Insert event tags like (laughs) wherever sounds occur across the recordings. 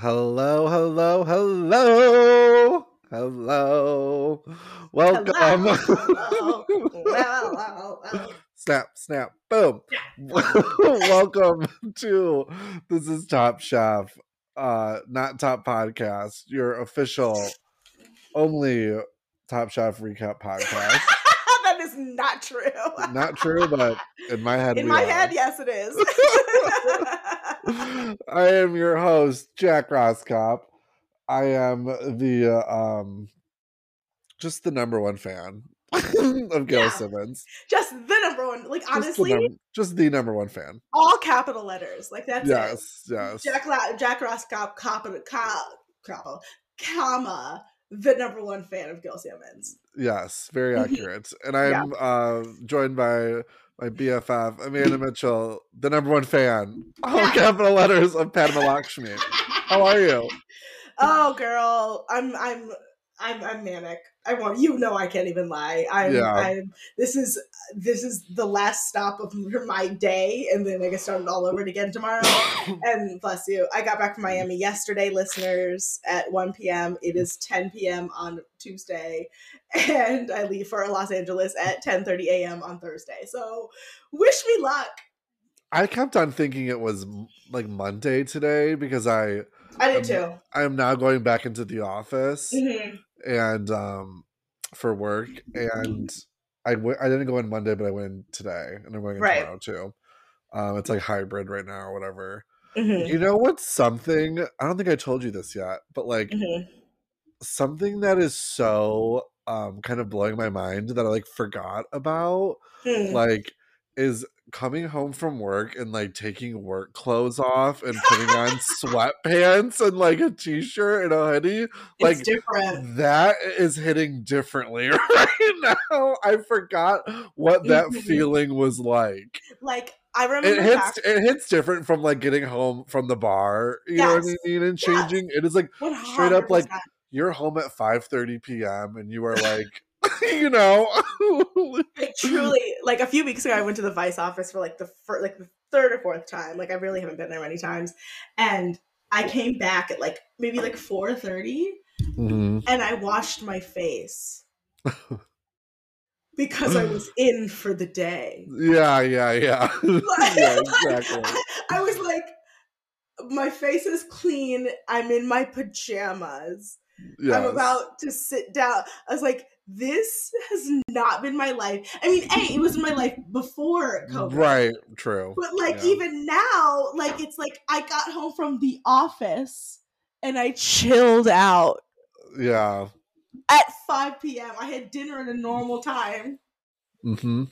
Hello, hello, hello, hello. Welcome. Hello. Hello. (laughs) snap, snap, boom. (laughs) Welcome to this is Top Chef, uh, not Top Podcast, your official only Top Chef recap podcast. (laughs) that is not true. Not true, but in my head, In my are. head, yes, it is. I am your host, Jack Roscop. I am the uh, um just the number one fan (laughs) of Gail Yeah. Simmons. Just the number one. Like Just the honestly, num- just the number one fan. all capital letters. Like that's it. yes, yes. Jack La- Jack Roscop, cop, cop, cop, comma, the number one fan of Gail Simmons. Yes, very Mhm. accurate. And I'm uh joined by my BFF, Amanda Mitchell, the number one fan, (laughs) all capital letters of Padma Lakshmi. How are you? (laughs) Oh, girl, I'm I'm I'm I'm manic. I want you know I can't even lie. I'm Yeah. I'm this is this is the last stop of (laughs) my day, and then I get started all over again tomorrow. (coughs) and bless you, I got back from Miami yesterday, listeners, at 1 p.m. It is 10 p.m. on Tuesday, and I leave for Los Angeles at 10:30 a.m. on Thursday. So wish me luck. I kept on thinking it was like Monday today because I I did too. I am now going back into the office Mhm. And um for work and I w- I didn't go in Monday but I went in today and I'm going in Right. tomorrow too. Um it's like hybrid right now or whatever. Mhm. You know what's something I don't think I told you this yet, but like Mhm. something that is so um kind of blowing my mind that I like forgot about Hmm. like is coming home from work and like taking work clothes (laughs) off and putting on sweatpants and like a t-shirt and a hoodie like that is hitting differently (laughs) right now i forgot what that Mhm. feeling was like Like I remember it hits back- it hits different from like getting home from the bar you know what i mean and Yes. changing it is like straight up, like, 100%. you're home at 5 30 p.m and you are like (laughs) you know? Like truly like a few weeks ago i went to the vice office for like the fir- like the third or fourth time. Like i really haven't been there many times. And i came back at like maybe like 4.30 Mhm. and i washed my face. (laughs) Because i was in for the day. Yeah, yeah, yeah. (laughs) yeah, exactly. i was like my face is clean. I'm in my pajamas I'm about to sit down. I was like, this has not been my life. I mean, A, it was my life before COVID. Right, true. But like Yeah. even now, like it's like I got home from the office and I chilled out Yeah. at 5 p.m. I had dinner at a normal time. Mm-hmm.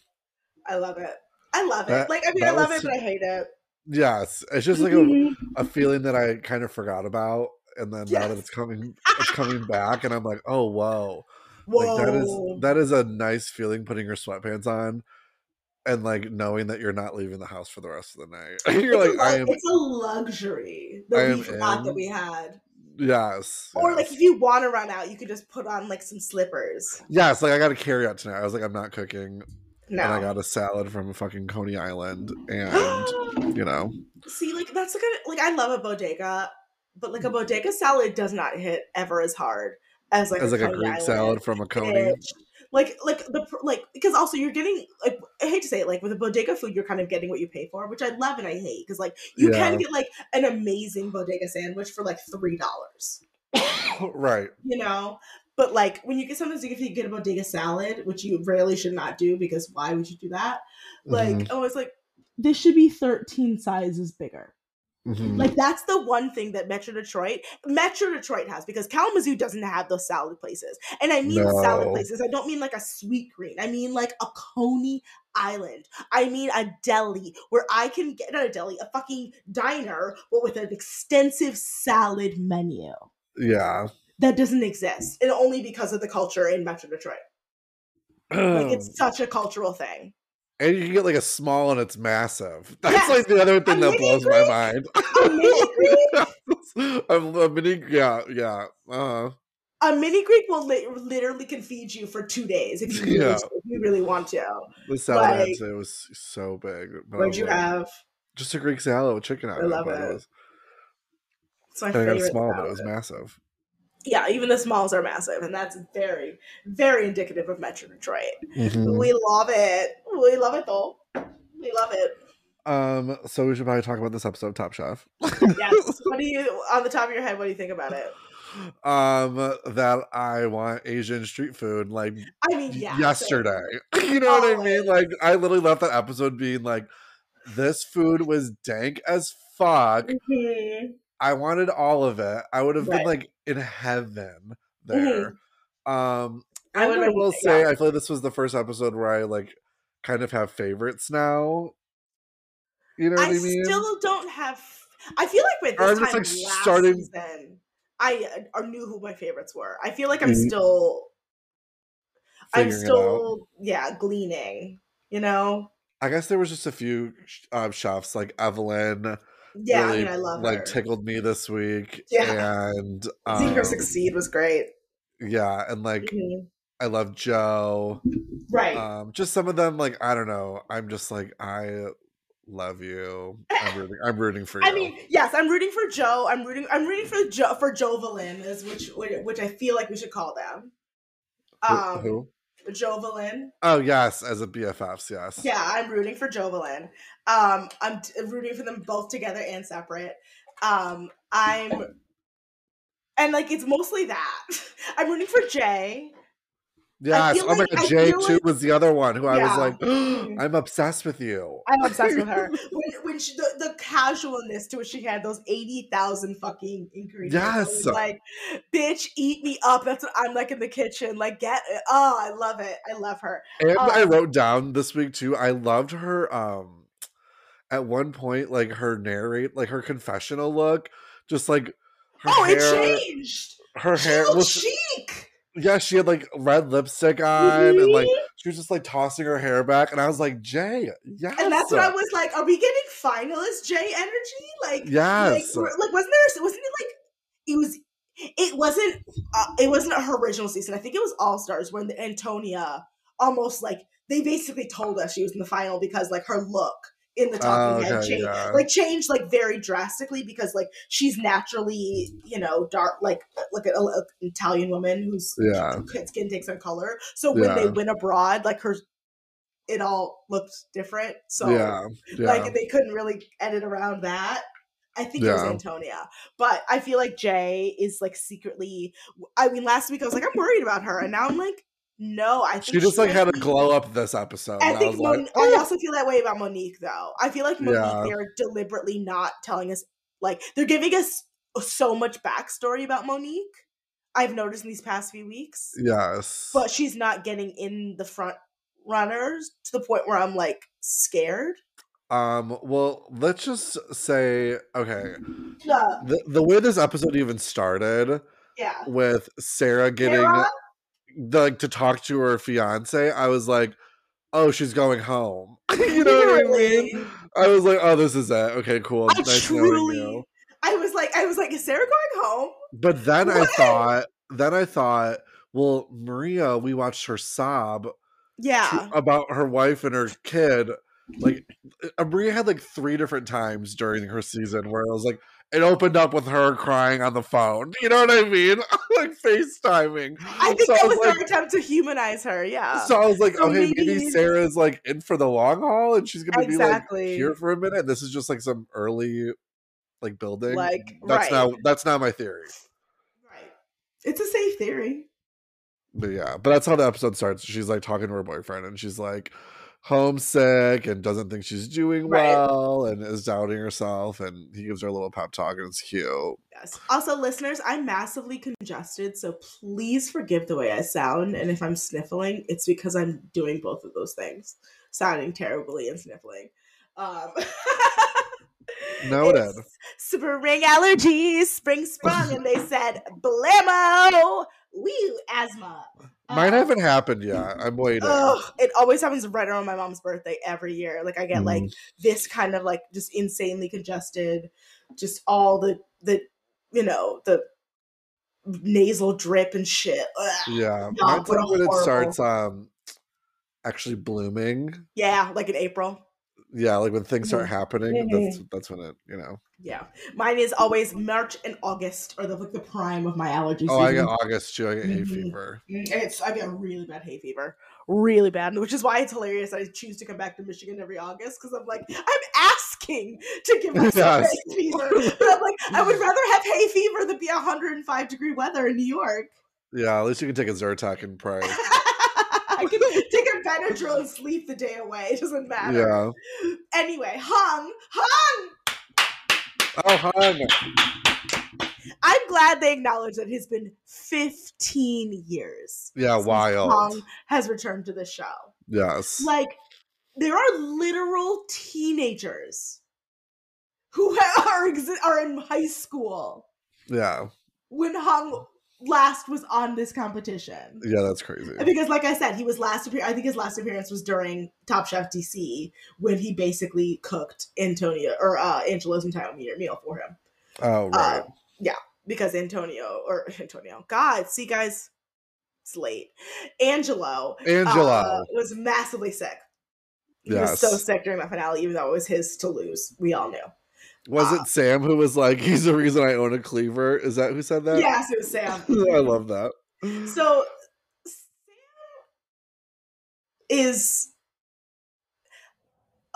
I love it. I love it. That- like I mean, I love was- it, but I hate it. Yes. It's just like a, Mhm. a feeling that I kind of forgot about. And then now that it's coming (laughs) it's coming back and I'm like, oh whoa. Whoa. Like that is that is a nice feeling putting your sweatpants on and like knowing that you're not leaving the house for the rest of the night. (laughs) you're it's, like, a, I am it's a luxury that we forgot that we had. yes. Or yes. like if you want to run out, you could just put on like some slippers. Yes, like I got a carry out tonight. I was like, I'm not cooking. No. And I got a salad from fucking Coney Island. And, you (gasps) know. See, like that's kind of like I love a bodega, but like a bodega salad does not hit ever as hard as like as like a Coney Greek Island salad from a Coney. Like like the like because also you're getting like I hate to say it like with a bodega food you're kind of getting what you pay for, which I love and I hate because like you Yeah. can get like an amazing bodega sandwich for like three dollars, (coughs) right. you know. But like when you get sometimes if you get a bodega salad, which you rarely should not do because why would you do that? Like Mhm, oh, it's like this should be thirteen sizes bigger. Mhm. Like that's the one thing that Metro Detroit, Metro Detroit has because Kalamazoo doesn't have those salad places. And I mean salad places. I don't mean like a Sweetgreen. I mean like a Coney Island. I mean a deli where I can get not a deli, a fucking diner, but with an extensive salad menu yeah. that doesn't exist, and only because of the culture in Metro Detroit. Like it's (clears throat) such a cultural thing. And you can get like a small and it's massive. (laughs) That's Yes. like the other thing A that blows my mind. A mini a, a mini, yeah, yeah. Uh, A mini Greek will li- literally can feed you for two days if you (laughs) really, Yeah. if you really want to. the salad Like- today was so big. What'd you like, have? Just a Greek salad with chicken on I love it. was- It's my And I got favorite. a small, about but it was massive. Yeah, even the smalls are massive, and that's very, very indicative of Metro Detroit. Mhm. We love it. We love it though. We love it. Um, so we should probably talk about this episode of Top Chef. (laughs) Yes. (laughs) what do you, on the top of your head, what do you think about it? um, that I want Asian street food like I mean, yeah. so- yesterday. (laughs) you know what I mean? Like I literally left that episode being like, this food was dank as fuck. Mhm. I wanted all of it. I would have Right. been like in heaven there. Um I I, would've I been- will say yeah. I feel like this was the first episode where I like kind of have favorites now. You know what I, I mean? still don't have. I feel like with this I'm time like, last starting- season, I uh, knew who my favorites were. I feel like I'm Mhm. still, I'm Figuring out. still, yeah, gleaning. You know, I guess there was just a few chefs like Evelyn yeah. really I mean, I love like her. tickled me this week. Yeah. And (laughs) Seeing her um, succeed was great. yeah, and like Mhm. I love Joe. Right. Um, just some of them, like I don't know. I'm just like I love you. I'm rooting. I'm rooting for you. (laughs) I mean, yes, I'm rooting for Joe. I'm rooting. I'm rooting for Joe for Jovelyn, is which which I feel like we should call them. Um, who? Jovelyn. Oh yes, as a BFFs, yes. Yeah, I'm rooting for Jovelyn. Um, I'm t- rooting for them both together and separate. Um, I'm, and like it's mostly that. (laughs) I'm rooting for Jae. Yes. feel Oh my like- god, I Jae too like- was the other one who I was like, (gasps) Mhm. I'm obsessed with you. I'm obsessed with her. (laughs) When when she, the, the casualness to which she had those eighty thousand fucking ingredients. I was Yes. like, bitch, eat me up. That's what I'm like in the kitchen. Like, get it. Oh, I love it. I love her. And I Um, wrote down this week too. I loved her. Um, at one point, like her narrate, like her confessional look, just like her oh, hair, it changed. her She hair. looked Well, she- chic. Yeah, she had like red lipstick on, and like Mhm. she was just like tossing her hair back, and I was like, Jae, yes, And that's what I was like. Are we getting finalist Jae energy? Like, Yes. like, like wasn't there? Wasn't it like it was? It wasn't. Uh, it wasn't her original season. I think it was All Stars when the Antonia almost like they basically told us she was in the final because like her look in the talking Oh, head okay, changed, yeah. like change like very drastically because like she's naturally you know dark like like an Italian woman whose Yeah. skin takes on color. So when they went abroad, like her, it all looked different. So yeah, yeah. like they couldn't really edit around that. I think it was Antonia, but I feel like Jae is like secretly. I mean, last week I was like, I'm worried about her, and now I'm like, no, I think she just like might had a glow up this episode. I I think was Mon- like, I "Oh." also feel that way about Monique, though. I feel like Monique Yeah. they're deliberately not telling us like they're giving us so much backstory about Monique. I've noticed in these past few weeks, yes, but she's not getting in the front runners to the point where I'm like scared. um, well, let's just say, okay, Yeah, the the way this episode even started yeah. with Sarah getting Sarah? Like to talk to her fiance, I was like, oh, she's going home. (laughs) (laughs) you know what I mean? I was like, oh, this is it. Okay, cool. I nice truly, I was like, I was like, is Sarah going home? But then I thought, then I thought, well, Maria, we watched her sob to- Yeah, about her wife and her kid. Like uh, Maria had like three different times during her season where I was like it opened up with her crying on the phone. You know what I mean? (laughs) like FaceTiming. I think so that was was their like- attempt to humanize her. Yeah, So I was like, So okay, maybe maybe- Sarah's like in for the long haul and she's gonna be Exactly. like here for a minute. This is just like some early like building. Like, that's right. now that's not my theory. right. It's a safe theory. But yeah, but that's how the episode starts. She's like talking to her boyfriend and she's like homesick and doesn't think she's doing Right. well and is doubting herself and he gives her a little pep talk and it's cute. Yes. Also, listeners, I'm massively congested, so please forgive the way I sound. And if I'm sniffling, it's because I'm doing both of those things, sounding terribly and sniffling. Um, (laughs) Noted. Spring allergies, spring sprung, and they said blammo, woo, asthma. Mine Um, haven't happened yet. I'm waiting. Ugh, it always happens right around my mom's birthday every year. Like I get like Mhm. this kind of like just insanely congested, just all the the you know the nasal drip and shit. Ugh. yeah. God, Mine's like when it starts um actually blooming. Yeah, like in April. Yeah, like when things start Mhm. happening, that's that's when it, you know. Yeah, mine is always March and August are the like the prime of my allergy Oh, I get August too. I get hay Mhm. fever. Mm, It's I get really bad hay fever, really bad, which is why it's hilarious. I choose to come back to Michigan every August because I'm like I'm asking to give (laughs) myself Yes. hay fever, (laughs) but I'm like I would rather have hay fever than be 105 degree weather in New York. Yeah, at least you can take a Zyrtec and pray. (laughs) I can take a Benadryl and sleep the day away. (laughs) It doesn't matter. Yeah. Anyway, hung, hung. Oh, hung. I'm glad they acknowledge that it has been 15 years. Yeah, wild. Hung has returned to the show. Yes. Like, there are literal teenagers who (laughs) are are in high school Yeah. when Hung last was on this competition. Yeah, that's crazy. Because, like I said, he was last appear. I think his last appearance was during Top Chef DC when he basically cooked Antonio or uh, Angelo's entire meal meal for him. Oh, right. Uh, yeah, because Antonio or Antonio, God, see guys, it's late. Angelo, Angelo. uh, was massively sick. He was so sick during the finale, even though it was his to lose. We all knew. Was uh, it Sam who was like, he's the reason I own a cleaver? Is that who said that? yes, it was Sam. (laughs) I love that. So Sam is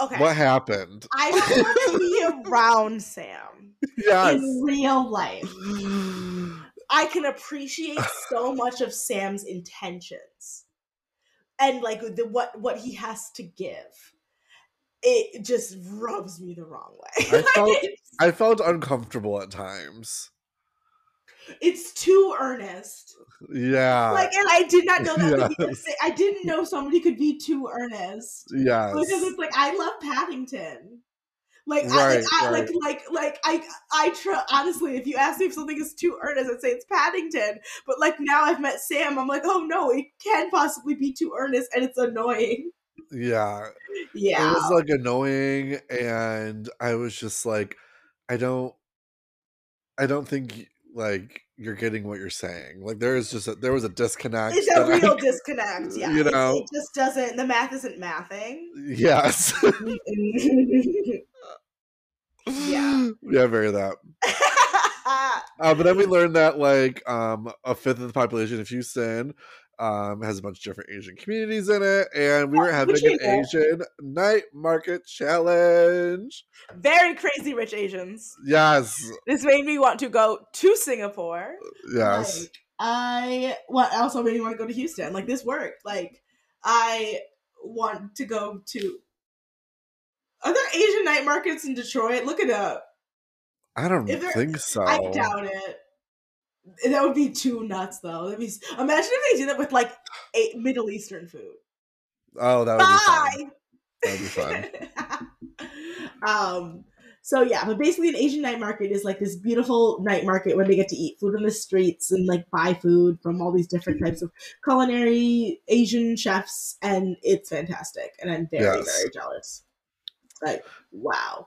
okay. What happened? I don't want to be around Sam (laughs) Yes. in real life. I can appreciate so much of Sam's intentions and like the what what he has to give. It just rubs me the wrong way. I (laughs) felt- I felt uncomfortable at times. it's too earnest. Yeah. Like, and I did not know that. Yes. I didn't know somebody could be too earnest Yeah. because it's like I love Paddington. Like, I, Right, like, I, like, like, like, I, I try. Honestly, if you ask me if something is too earnest, I'd say it's Paddington. But like now, I've met Sam. I'm like, oh no, it can possibly be too earnest, and it's annoying. Yeah. Yeah, It was like annoying and I was just like, I don't I don't think like you're getting what you're saying. Like there is just a, there was a disconnect. it's a that I- real (laughs) disconnect. Yeah, you know. it just doesn't. The math isn't mathing. yes. Yeah. (laughs) yeah, very that. (laughs) Uh, but then we learned that like um, a fifth of the population of Houston um, has a bunch of different Asian communities in it, and we were having an. Asian night market challenge. Very crazy rich Asians. Yes, This made me want to go to Singapore. yes, Like, I what also made me want to go to Houston. Like this worked. Like I want to go to. Are there Asian night markets in Detroit? Look it up. I don't there- think so. I doubt it. That would be too nuts, though. That'd be, imagine if they did that with like a Middle Eastern food. Oh, that would be fun. That'd be fun. (laughs) um. So yeah, but basically, an Asian night market is like this beautiful night market where they get to eat food on the streets and like buy food from all these different types of culinary Asian chefs, and it's fantastic. And I'm very Yes. very jealous. Like wow.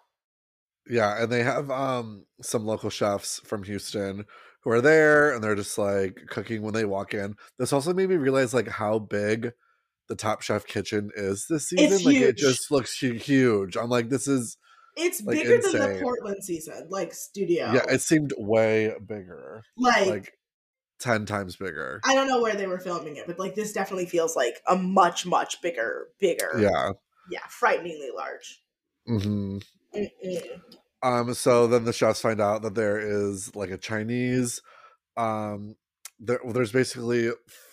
Yeah, and they have um some local chefs from Houston who are there and they're just like cooking when they walk in. This also made me realize like how big the Top Chef kitchen is this season. It's like it just looks huge. I'm like, this is It's Like, bigger than the. Portland season, like studio. yeah, it seemed way bigger. like, Like ten times bigger. I don't know where they were filming it, but like this definitely feels like a much much bigger, bigger. Yeah. yeah, frighteningly large. hmm Mm-mm. Um, so then the chefs find out that there is like a Chinese um there, well, there's basically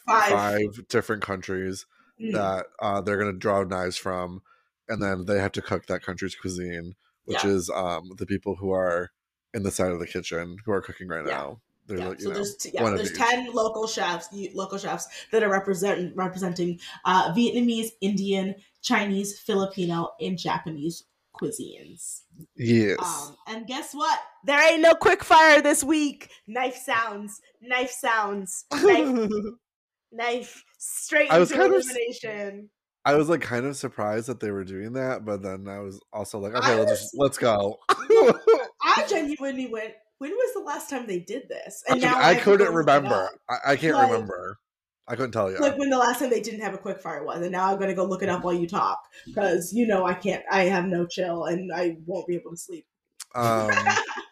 Five. five different countries Mm. that uh, they're going to draw knives from, and then they have to cook that country's cuisine, which Yeah. is um, the people who are in the side of the kitchen who are cooking right Yeah. now. They're Yeah, like, so know, there's t- yeah, there's each. ten local chefs, local chefs that are represent representing uh, Vietnamese, Indian, Chinese, Filipino, and Japanese cuisines. yes, Um, and guess what? There ain't no quick fire this week. Knife sounds, knife sounds, knife, (laughs) knife straight I was into kind of elimination. I was like kind of surprised that they were doing that, but then I was also like, I okay, let's just, let's go. (laughs) I genuinely went. When was the last time they did this? I, now I to couldn't go look it remember. I, I can't Like- remember. I couldn't tell you. like when the last time they didn't have a quick fire was, and now I'm gonna go look it up while you talk because you know I can't. I have no chill, and I won't be able to sleep. Um, (laughs)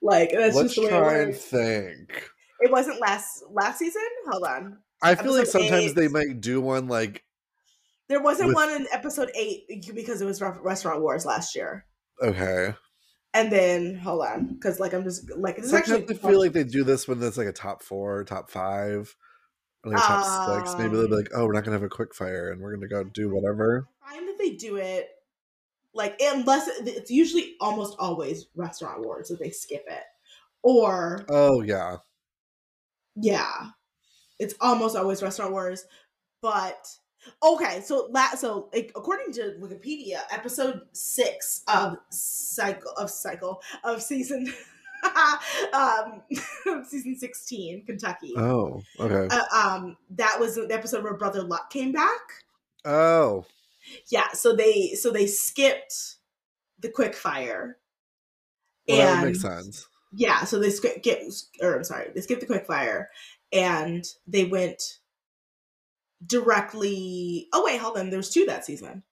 Like that's let's just the way try and think. It wasn't last last season. Hold on, I feel like Episode sometimes they might do one like there wasn't With- one in episode eight because it was Restaurant Wars last year. okay. And then hold on, because like I'm just like Sometimes actually I feel like they do this when there's like a top four, top five, or like a top six. Maybe they'll be like, "Oh, we're not gonna have a quick fire, and we're gonna go do whatever." I find that they do it like unless it's usually almost always Restaurant Wars that they skip it, or Oh yeah, Yeah. It's almost always restaurant wars. But okay, so la- so like, according to Wikipedia, episode 6 of cycle of cycle of season (laughs) um (laughs) season 16, Kentucky. oh okay, Uh, um that was the episode where Brother Luck came back. oh Yeah, so they so they skipped the quick fire. well, that would make sense. yeah so they skip get or i'm sorry they skipped the quick fire and they went directly oh wait hold on there was two that season.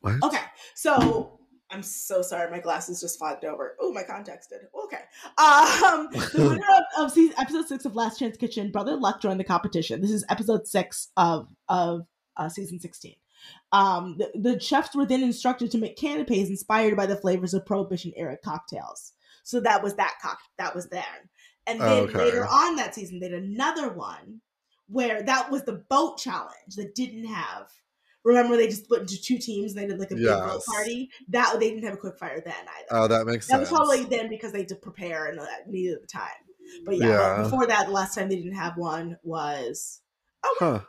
What? okay so i'm so sorry my glasses just fogged over. Oh my contacts did okay. Um the (laughs) winner of, of season, episode six of last chance kitchen brother luck joined the competition. This is episode six of of uh, season 16 um the, the chefs were then instructed to make canapes inspired by the flavors of prohibition era cocktails. So that was that cock that was then and then Okay. later on that season they did another one where that was the boat challenge that didn't have remember they just split into two teams and they did like a big boat party that they didn't have a quick fire then either Oh, that makes sense. that sense. was probably then because they did prepare and that needed the time. But yeah, Yeah. before that, the last time they didn't have one was oh Huh.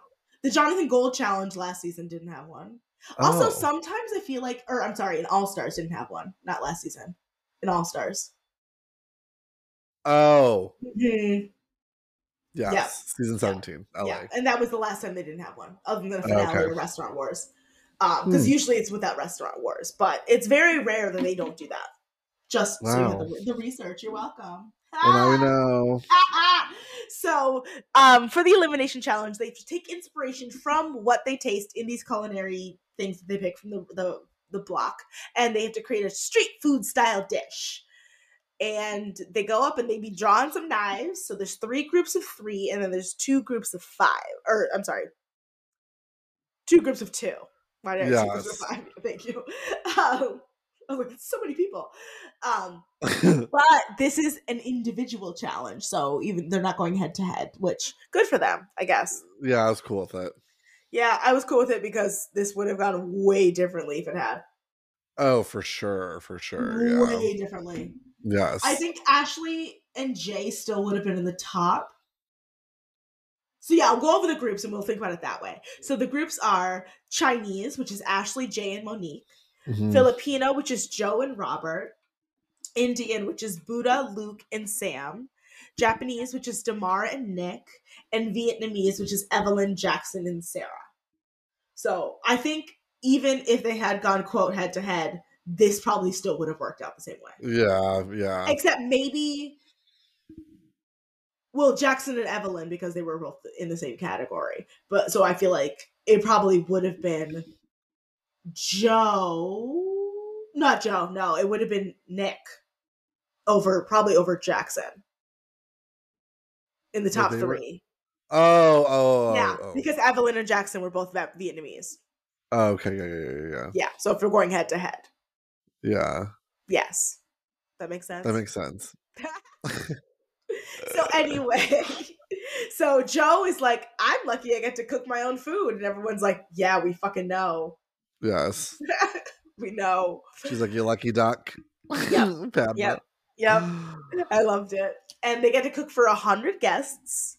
the Jonathan Gold Challenge last season didn't have one. Also, Oh. sometimes I feel like, or I'm sorry, in All Stars didn't have one. Not last season. In All Stars. Oh, Mhm. Yes. Yeah. Season seventeen, LA. Yeah, and that was the last time they didn't have one, other than the finale Okay. of Restaurant Wars. Because Hmm. usually it's without Restaurant Wars, but it's very rare that they don't do that. Just so you have the, the research. You're welcome. Well, now we know. so um, for the elimination challenge they take inspiration from what they taste in these culinary things that they pick from the, the, the block and they have to create a street food style dish and they go up and they be drawing some knives. So there's three groups of three and then there's two groups of five or i'm sorry two groups of two. Why did I say groups of five? (laughs) Thank you. Um, i was like it's so many people. Um (laughs) but this is an individual challenge so even they're not going head to head which good for them i guess. Yeah, I was cool with it. yeah i was cool with it because this would have gone way differently if it had. Oh, for sure, for sure. Yeah. way differently Yes. i think ashley and jae still would have been in the top so yeah i'll go over the groups and we'll think about it that way so the groups are chinese which is ashley jae and monique Mhm. Filipino, which is Joe and Robert, Indian, which is Buddha, Luke, and Sam, Japanese, which is Damarr and Nick, and Vietnamese, which is Evelyn, Jackson, and Sarah. So I think even if they had gone quote head to head, this probably still would have worked out the same way. Yeah, yeah. Except maybe well, Jackson and Evelyn because they were both in the same category. But so I feel like it probably would have been Joe. Not Joe, no, it would have been Nick over probably over Jackson in the top they were- three. Oh, oh, oh yeah, oh, oh. because Evelyn and Jackson were both Vietnamese. Oh, okay, yeah, yeah, yeah, yeah. Yeah, so if we're going head to head, Yeah, yes, that makes sense. that makes sense. (laughs) so anyway, (laughs) so Joe is like, I'm lucky I get to cook my own food, and everyone's like, Yeah, we fucking know, Yes. (laughs) we know. She's like, You're lucky duck. Yep, Padma. yep, Yep, (gasps) I loved it, and they get to cook for a hundred guests,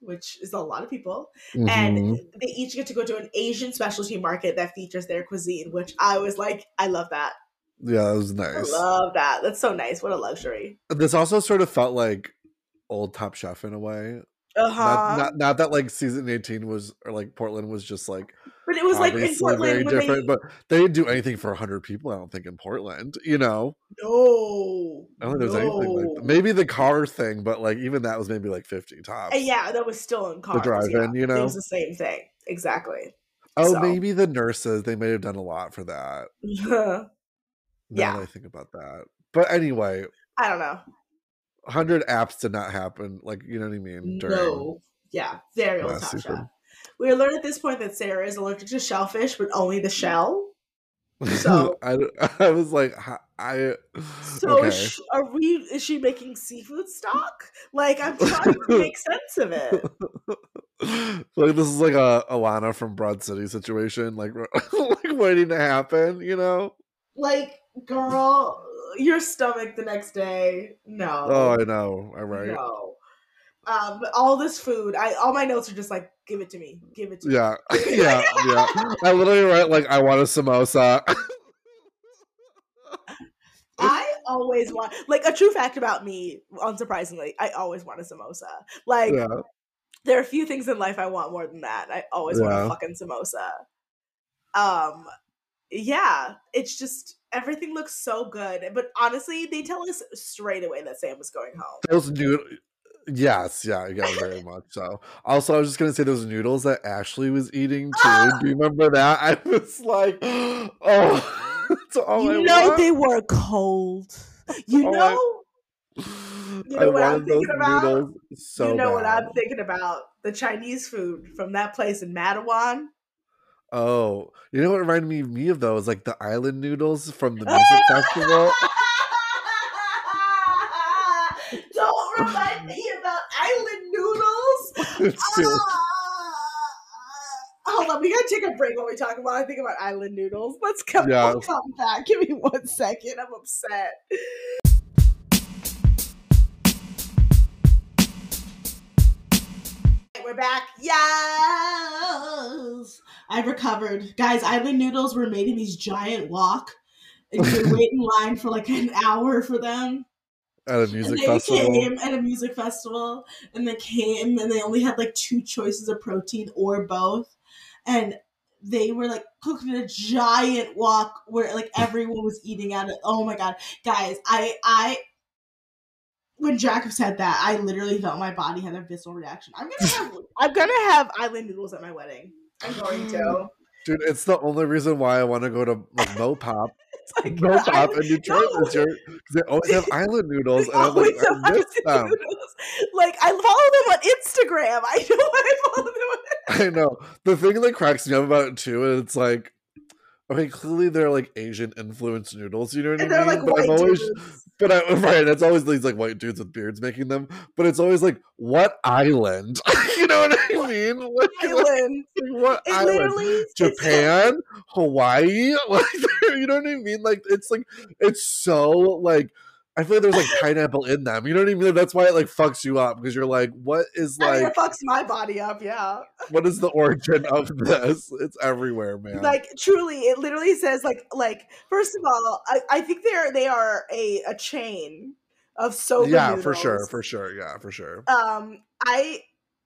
which is a lot of people, Mhm. and they each get to go to an Asian specialty market that features their cuisine, which I was like, I love that. yeah, that was I nice. love that. That's so nice. What a luxury. This also sort of felt like old Top Chef in a way. Uh Not, huh. not not that like season 18 was or like Portland was just like But it was like in Portland very different. they But they didn't do anything for hundred people. I don't think in Portland. You know, no, I don't think there was anything like that. no. maybe the car thing, but like even that was maybe like fifty tops. Uh, yeah, that was still in cars. drive-in, yeah. you know? it was the same thing exactly. Oh, so. maybe the nurses. They may have done a lot for that. (laughs) Now Yeah. that I think about that. But anyway, I don't know. hundred apps did not happen. Like you know what I mean? No, yeah, very old last top season. shot. We learned at this point that Sarah is allergic to shellfish, but only the shell. (laughs) So- I, I was like, I So okay. is, she, are we? Is she making seafood stock? Like I'm trying to (laughs) make sense of it. like this is like a Ilana from Broad City situation, like (laughs) like waiting to happen. You know? Like, girl, your stomach the next day. No. Oh, I know. All right. No. Um, all this food, I all my notes are just like, give it to me, give it to me. Yeah, (laughs) (laughs) yeah, yeah. I literally write like, I want a samosa. (laughs) I always want like a true fact about me, unsurprisingly, I always want a samosa. Like yeah, there are a few things in life I want more than that. I always want a fucking samosa. Um yeah, it's just everything looks so good. But honestly, they tell us straight away that Sam was going home. those noodles. Yes, yeah, yeah, very much so. Also, I was just gonna say those noodles that Ashley was eating too. Do you (gasps) remember that? I was like, (gasps) oh, (laughs) that's all you I know want. they were cold. You oh, I- know (sighs) You I know what I'm thinking those about? noodles so you know what. I'm thinking about? The Chinese food from that place in Matawan. Oh, you know what reminded me me of those? Like the island noodles from the music (laughs) festival. Don't remind me about island noodles. Too. Ah. Ah, hold on, we gotta take a break while we talk about. I think about island noodles. Let's come. Yeah. We'll come back. Give me one second. I'm upset. We're back. Yes, I've recovered, guys. Island noodles were made in these giant wok, and you could (laughs) wait in line for like an hour for them At a music and they festival. came at a music festival and they came and they only had like two choices of protein or both and they were like cooked in a giant wok where like (laughs) everyone was eating at it oh my god guys i i when Jacob said that, I literally felt my body had a visceral reaction. I'm gonna have (laughs) I'm gonna have island noodles at my wedding. I'm going to. Dude, it's the only reason why I want to go to like Mopop, (laughs) like Mopop island- in Detroit no. this year because they always have (laughs) island noodles, and I'm like, I miss them. noodles. Like I follow them on Instagram. I (laughs) know I follow them on I know the thing that cracks me up about it too, and it's like, okay, clearly they're like Asian influenced noodles. You know what and I mean? like but white I'm always, dudes. but I right, it's always these like white dudes with beards making them. But it's always like, what island? (laughs) you know what I mean? Like, (laughs) what, Island. what It island? Japan, Hawaii, (laughs) like you know what I mean? Like it's like it's so like I feel like there's like pineapple in them. You know what I mean? That's why it like fucks you up because you're like, what is I mean, like it fucks my body up. Yeah, what is the origin of this? It's everywhere, man. like truly, it literally says like like. First of all, I, I think they're they are a a chain of soba. yeah, for sure, for sure, yeah, for sure. Um, I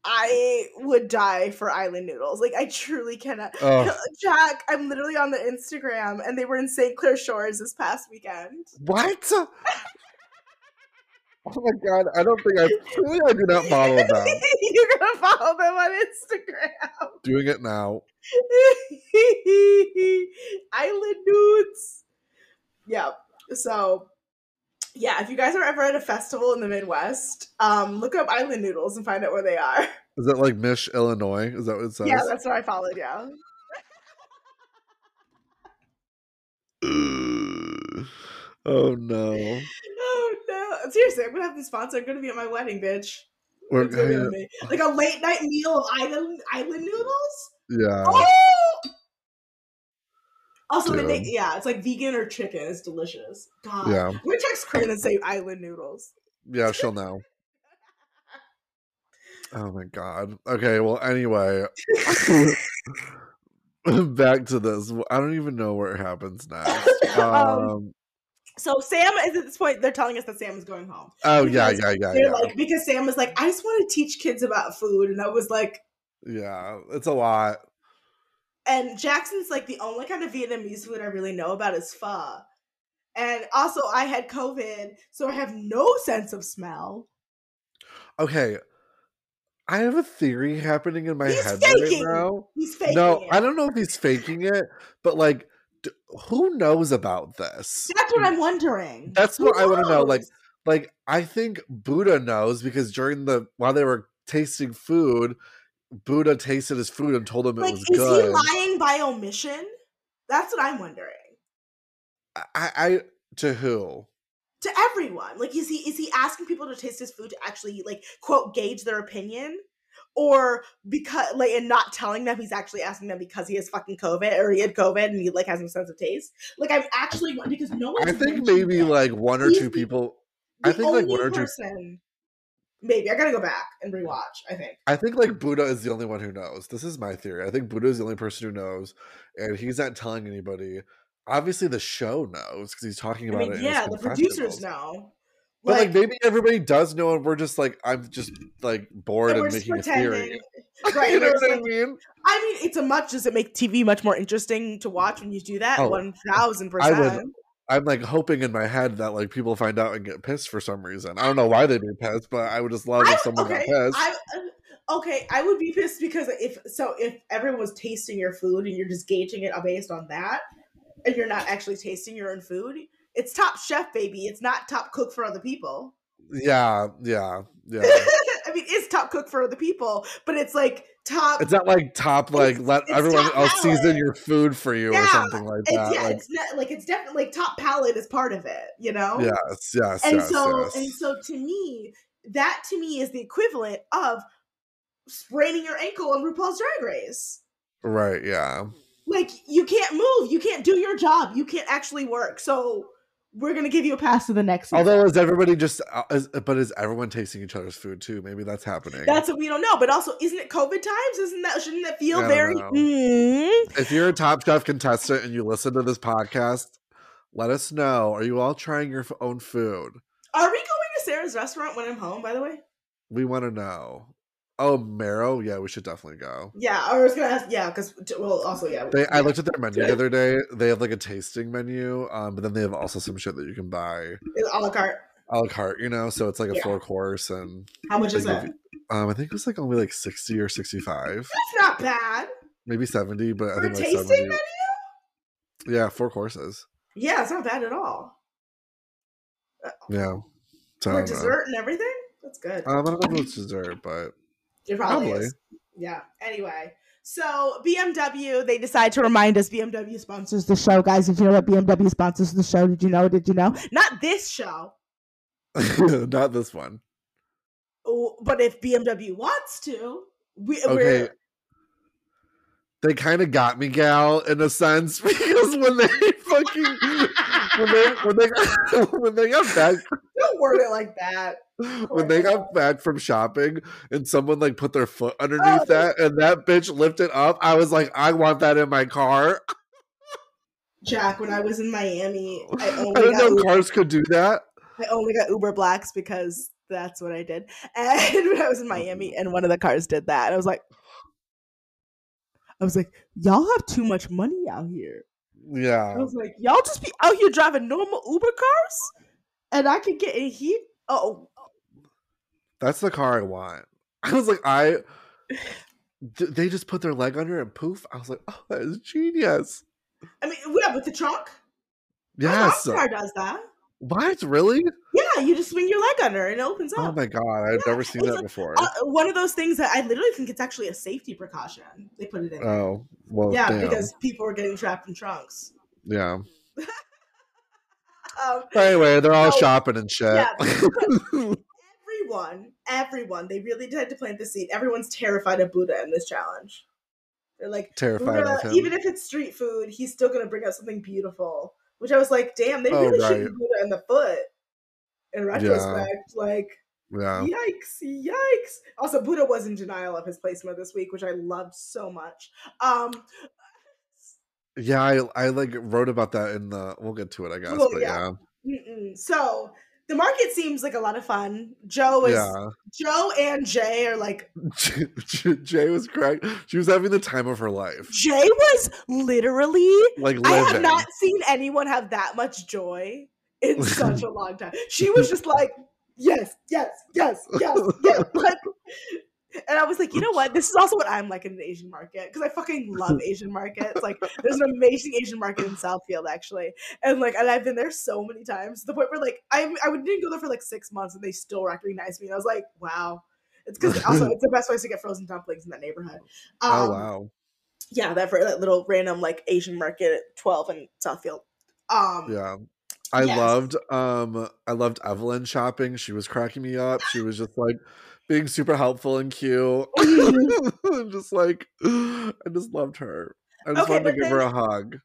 I would die for island noodles. Like I truly cannot. Oh, Jack, I'm literally on the Instagram, and they were in St. Clair Shores this past weekend. what? (laughs) Oh my god, I don't think I truly I do not follow (laughs) them. You're gonna follow them on Instagram. (laughs) Doing it now. Island nudes. Yeah. So yeah, if you guys are ever at a festival in the Midwest, um, look up island noodles and find out where they are. (laughs) Is that like Mish, Illinois? Is that what it says? Yeah, that's what I followed, yeah. (laughs) Oh no. Oh no. Seriously, I'm gonna have the sponsor. I'm gonna be at my wedding, bitch. We're It's gonna be gonna- on me. Like a late night meal of island island noodles? yeah. Oh! Also, the Dude. na- yeah, it's like vegan or chicken. It's delicious. God. Yeah. I'm gonna text Corinne and say island noodles. Yeah, she'll know. Oh my god. Okay, well anyway. (laughs) Back to this. I don't even know where it happens next. (laughs) Um, Um, So Sam is at this point. They're telling us that Sam is going home. oh yeah, yeah, yeah, They're yeah. like because Sam was like, I just want to teach kids about food, and I was like, yeah, it's a lot. And Jackson's like the only kind of Vietnamese food I really know about is pho. And also, I had COVID, so I have no sense of smell. Okay. I have a theory happening in my He's head faking. right now. He's faking No, it. I don't know if he's faking it, but like, d- who knows about this? That's what I'm wondering. That's Who what I wanna know, like. Like, I think Buddha knows because during the while they were tasting food, Buddha tasted his food and told him it was is good. Is he lying by omission? That's what I'm wondering. I, I to who? To everyone, like, is he is he asking people to taste his food to actually like quote gauge their opinion, or because like and not telling them he's actually asking them because he has fucking COVID or he had COVID and he like has no sense of taste? Like, I'm actually because no one. I think maybe like one or He's two people. I think like one or two. person. Maybe I gotta go back and rewatch. I think. I think like Buddha is the only one who knows. This is my theory. I think Buddha is the only person who knows, and he's not telling anybody. Obviously, the show knows because he's talking I about mean, it. yeah, the producers know. But like, maybe everybody does know, and we're just like I'm just like bored and and making a theory. (laughs) Right. you know what I mean? I mean, it's a much. Does it make TV much more interesting to watch when you do that? Oh, One thousand I percent. I'm like hoping in my head that like people find out and get pissed for some reason. I don't know why they'd be pissed, but I would just love I- if someone okay, got pissed. I, uh, okay, I would be pissed because if so, if everyone was tasting your food and you're just gauging it based on that, and you're not actually tasting your own food, it's Top Chef, baby. It's not Top Cook for other people. yeah, yeah, yeah. (laughs) I mean, it's Top Cook for other people, but it's like top. it's not like top like It's- let it's everyone else season your food for you or something like it's, that. yeah, like, it's not like it's definitely like top palate is part of it, you know. yes, yes, and yes, so yes. and so to me that to me is the equivalent of spraining your ankle on RuPaul's Drag Race. right, yeah. Like you can't move, you can't do your job, you can't actually work. So we're gonna give you a pass to the next. season. Although is everybody just uh, is, but is everyone tasting each other's food too? Maybe that's happening. that's what we don't know. But also, isn't it COVID times? Isn't that shouldn't that feel very? Mm. if you're a Top Chef contestant and you listen to this podcast, let us know. Are you all trying your own food? Are we going to Sarah's restaurant when I'm home? By the way, We want to know. Oh, Marrow? Yeah, we should definitely go. yeah. I was gonna ask. Yeah, because well, also yeah. They, I looked at their menu the other day. They have like a tasting menu, um, but then they have also some shit that you can buy It's a la carte. a la carte. You know, so it's like a Yeah. four course, and How much is that? um, I think it was like only like sixty or sixty-five, That's not bad maybe seventy, but I for a think like tasting seventy. menu. Yeah, four courses. Yeah, it's not bad at all. Yeah. So For don't know. dessert and everything? That's good. Um, I don't know if it's dessert, but it probably, probably. is. Yeah. Anyway, so BMW, they decide to remind us BMW sponsors the show. Guys, did you know that BMW sponsors the show? Did you know? Did you know? Not this show. (laughs) not this one. Oh, But if BMW wants to, we, Okay. They kind of got me, gal, in a sense, (laughs) because when they (laughs) fucking when they when they got, (laughs) when they got back don't word it like that. when they got back from shopping and someone like put their foot underneath Oh. that and that bitch lifted up, I was like, I want that in my car. Jack, when I was in Miami, I I only didn't got know Uber, cars could do that. I only got Uber Blacks because that's what I did. And when I was in mm. Miami, and one of the cars did that, I was like, I was like, y'all have too much money out here. Yeah. I was like, y'all just be out here driving normal Uber cars, and I could get in here. Oh, That's the car I want. (laughs) I was like, I. (sighs) they just put their leg under and poof. I was like, oh, that is genius. I mean, yeah, with the trunk. Yes. mom's car does that. What? Really? Yeah, you just swing your leg under and it opens up. Oh my god, I've Yeah, never seen it's that before. Uh, one of those things that I literally think it's actually a safety precaution. They put it in. Oh, well, yeah, damn. because people were getting trapped in trunks. yeah. (laughs) Um, Anyway, they're all So, shopping and shit. yeah, (laughs) everyone, everyone, they really tried to plant the seed. Everyone's terrified of Buddha in this challenge. They're like, Terrified Buddha, of him. even if it's street food, he's still gonna bring out something beautiful. Which I was like, damn, they Oh, really right. shoot Buddha in the foot. In retrospect, like, yeah. yikes, yikes. Also, Buddha was in denial of his placement this week, which I loved so much. Um, Yeah, I, I like wrote about that in the. We'll get to it, I guess. Well, but yeah. yeah. So the market seems like a lot of fun. Joe is Yeah. Joe and Jae are like (laughs) Jae was correct. She was having the time of her life. Jae was literally Like living. I have not seen anyone have that much joy in (laughs) such a long time. She was just like, yes, yes, yes, yes, yes. (laughs) Like, and I was like, you know what? This is also what I'm like in an Asian market because I fucking love (laughs) Asian markets. Like, there's an amazing Asian market in Southfield actually, and like, and I've been there so many times to the point where like I I didn't go there for like six months and they still recognize me. And I was like, wow. It's because (laughs) also it's the best place to get frozen dumplings in that neighborhood. Um, oh wow. yeah, that for that little random like Asian market at 12 in Southfield. Um Yeah. I Yes. loved um I loved Evelyn shopping. She was cracking me up. She was just like being super helpful and cute. Mhm. (laughs) just like I just loved her. I just Okay, wanted to give her a hug.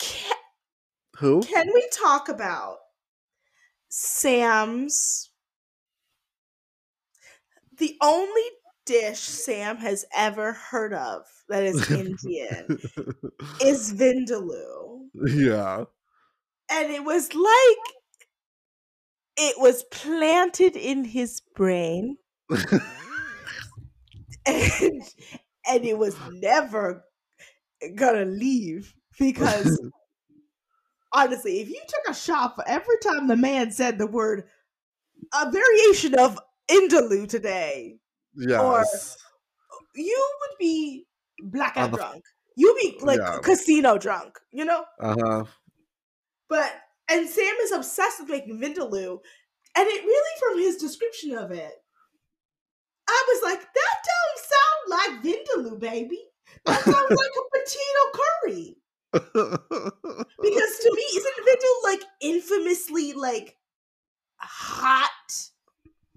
can, Who? can we talk about Sam's the only dish Sam has ever heard of that is Indian (laughs) is vindaloo. yeah. And it was like it was planted in his brain and and it was never gonna leave because (laughs) honestly, if you took a shot for every time the man said the word a variation of Indaloo today, yes. you would be blackout On the- drunk. You'd be like Yeah. casino drunk, you know? Uh-huh. But and Sam is obsessed with making vindaloo, and it really from his description of it, I was like, that don't sound like vindaloo, baby. That sounds like a potato curry. Because to me, isn't vindaloo like infamously like hot?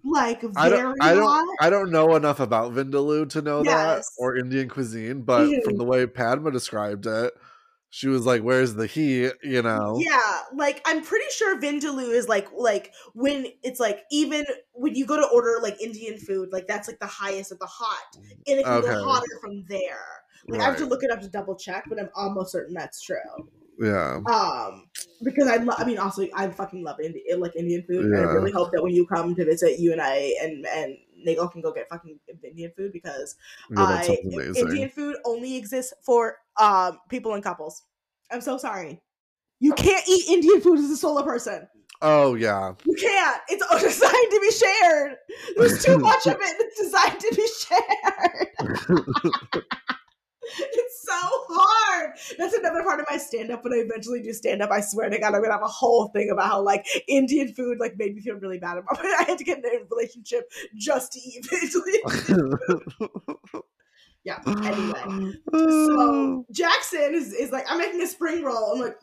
Like very I don't I don't hot? I don't know enough about Vindaloo to know that or Indian cuisine, but from Mhm. the way Padma described it, she was like, Where's the heat? You know? Yeah, like I'm pretty sure vindaloo is like like when it's like even when you go to order like Indian food, like that's like the highest of the hot, and it can Okay. go hotter from there. Like I have to look it up to double check, but I'm almost certain that's true. Yeah. Um, because I, lo- I mean, also I fucking love Indi- like Indian food. And I really hope that when you come to visit, you and I and and Nagel can go get fucking Indian food because Yeah, I. Indian food only exists for um people and couples. I'm so sorry. You can't eat Indian food as a solo person. Oh yeah. You can't. It's (laughs) designed to be shared. There's too (laughs) much of it. It's designed to be shared. (laughs) it's so hard. That's another part of my stand up when I eventually do stand up. I swear to God, I'm gonna have a whole thing about how like Indian food like made me feel really bad about it. I had to get in a relationship just to eat Indian Yeah. Anyway. So (gasps) Jackson is, is like, I'm making a spring roll. I'm like,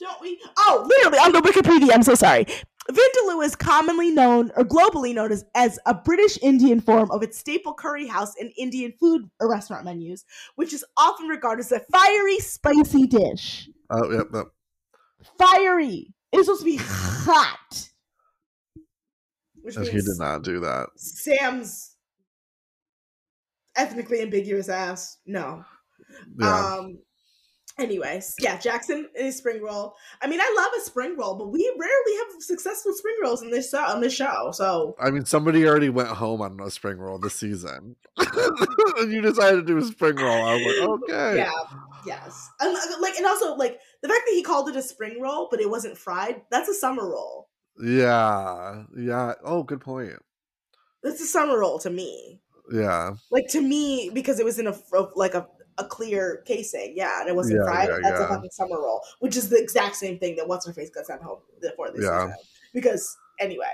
don't we? Oh, literally, on the Wikipedia, I'm so sorry. Vindaloo is commonly known or globally known as, as a British Indian form of its staple curry house and Indian food or restaurant menus, which is often regarded as a fiery, spicy dish. oh yep, yep. Fiery. It's supposed to be hot. Which he did not do that. Sam's ethnically ambiguous ass. No. Yeah. Um. Anyways, yeah, Jackson is spring roll. I mean, I love a spring roll, but we rarely have successful spring rolls in this show, on this show. So I mean, somebody already went home on a spring roll this season, (laughs) and you decided to do a spring roll. I was like, okay, yeah, yes, and uh, like, and also like the fact that he called it a spring roll, but it wasn't fried. That's a summer roll. yeah, yeah. Oh, good point. That's a summer roll to me. Yeah, Like to me, because it was in a like a, a clear casing, yeah, and it wasn't Yeah, fried. yeah, that's a fucking summer roll, which is the exact same thing that what's her face got sent home for this Yeah. season. Because anyway,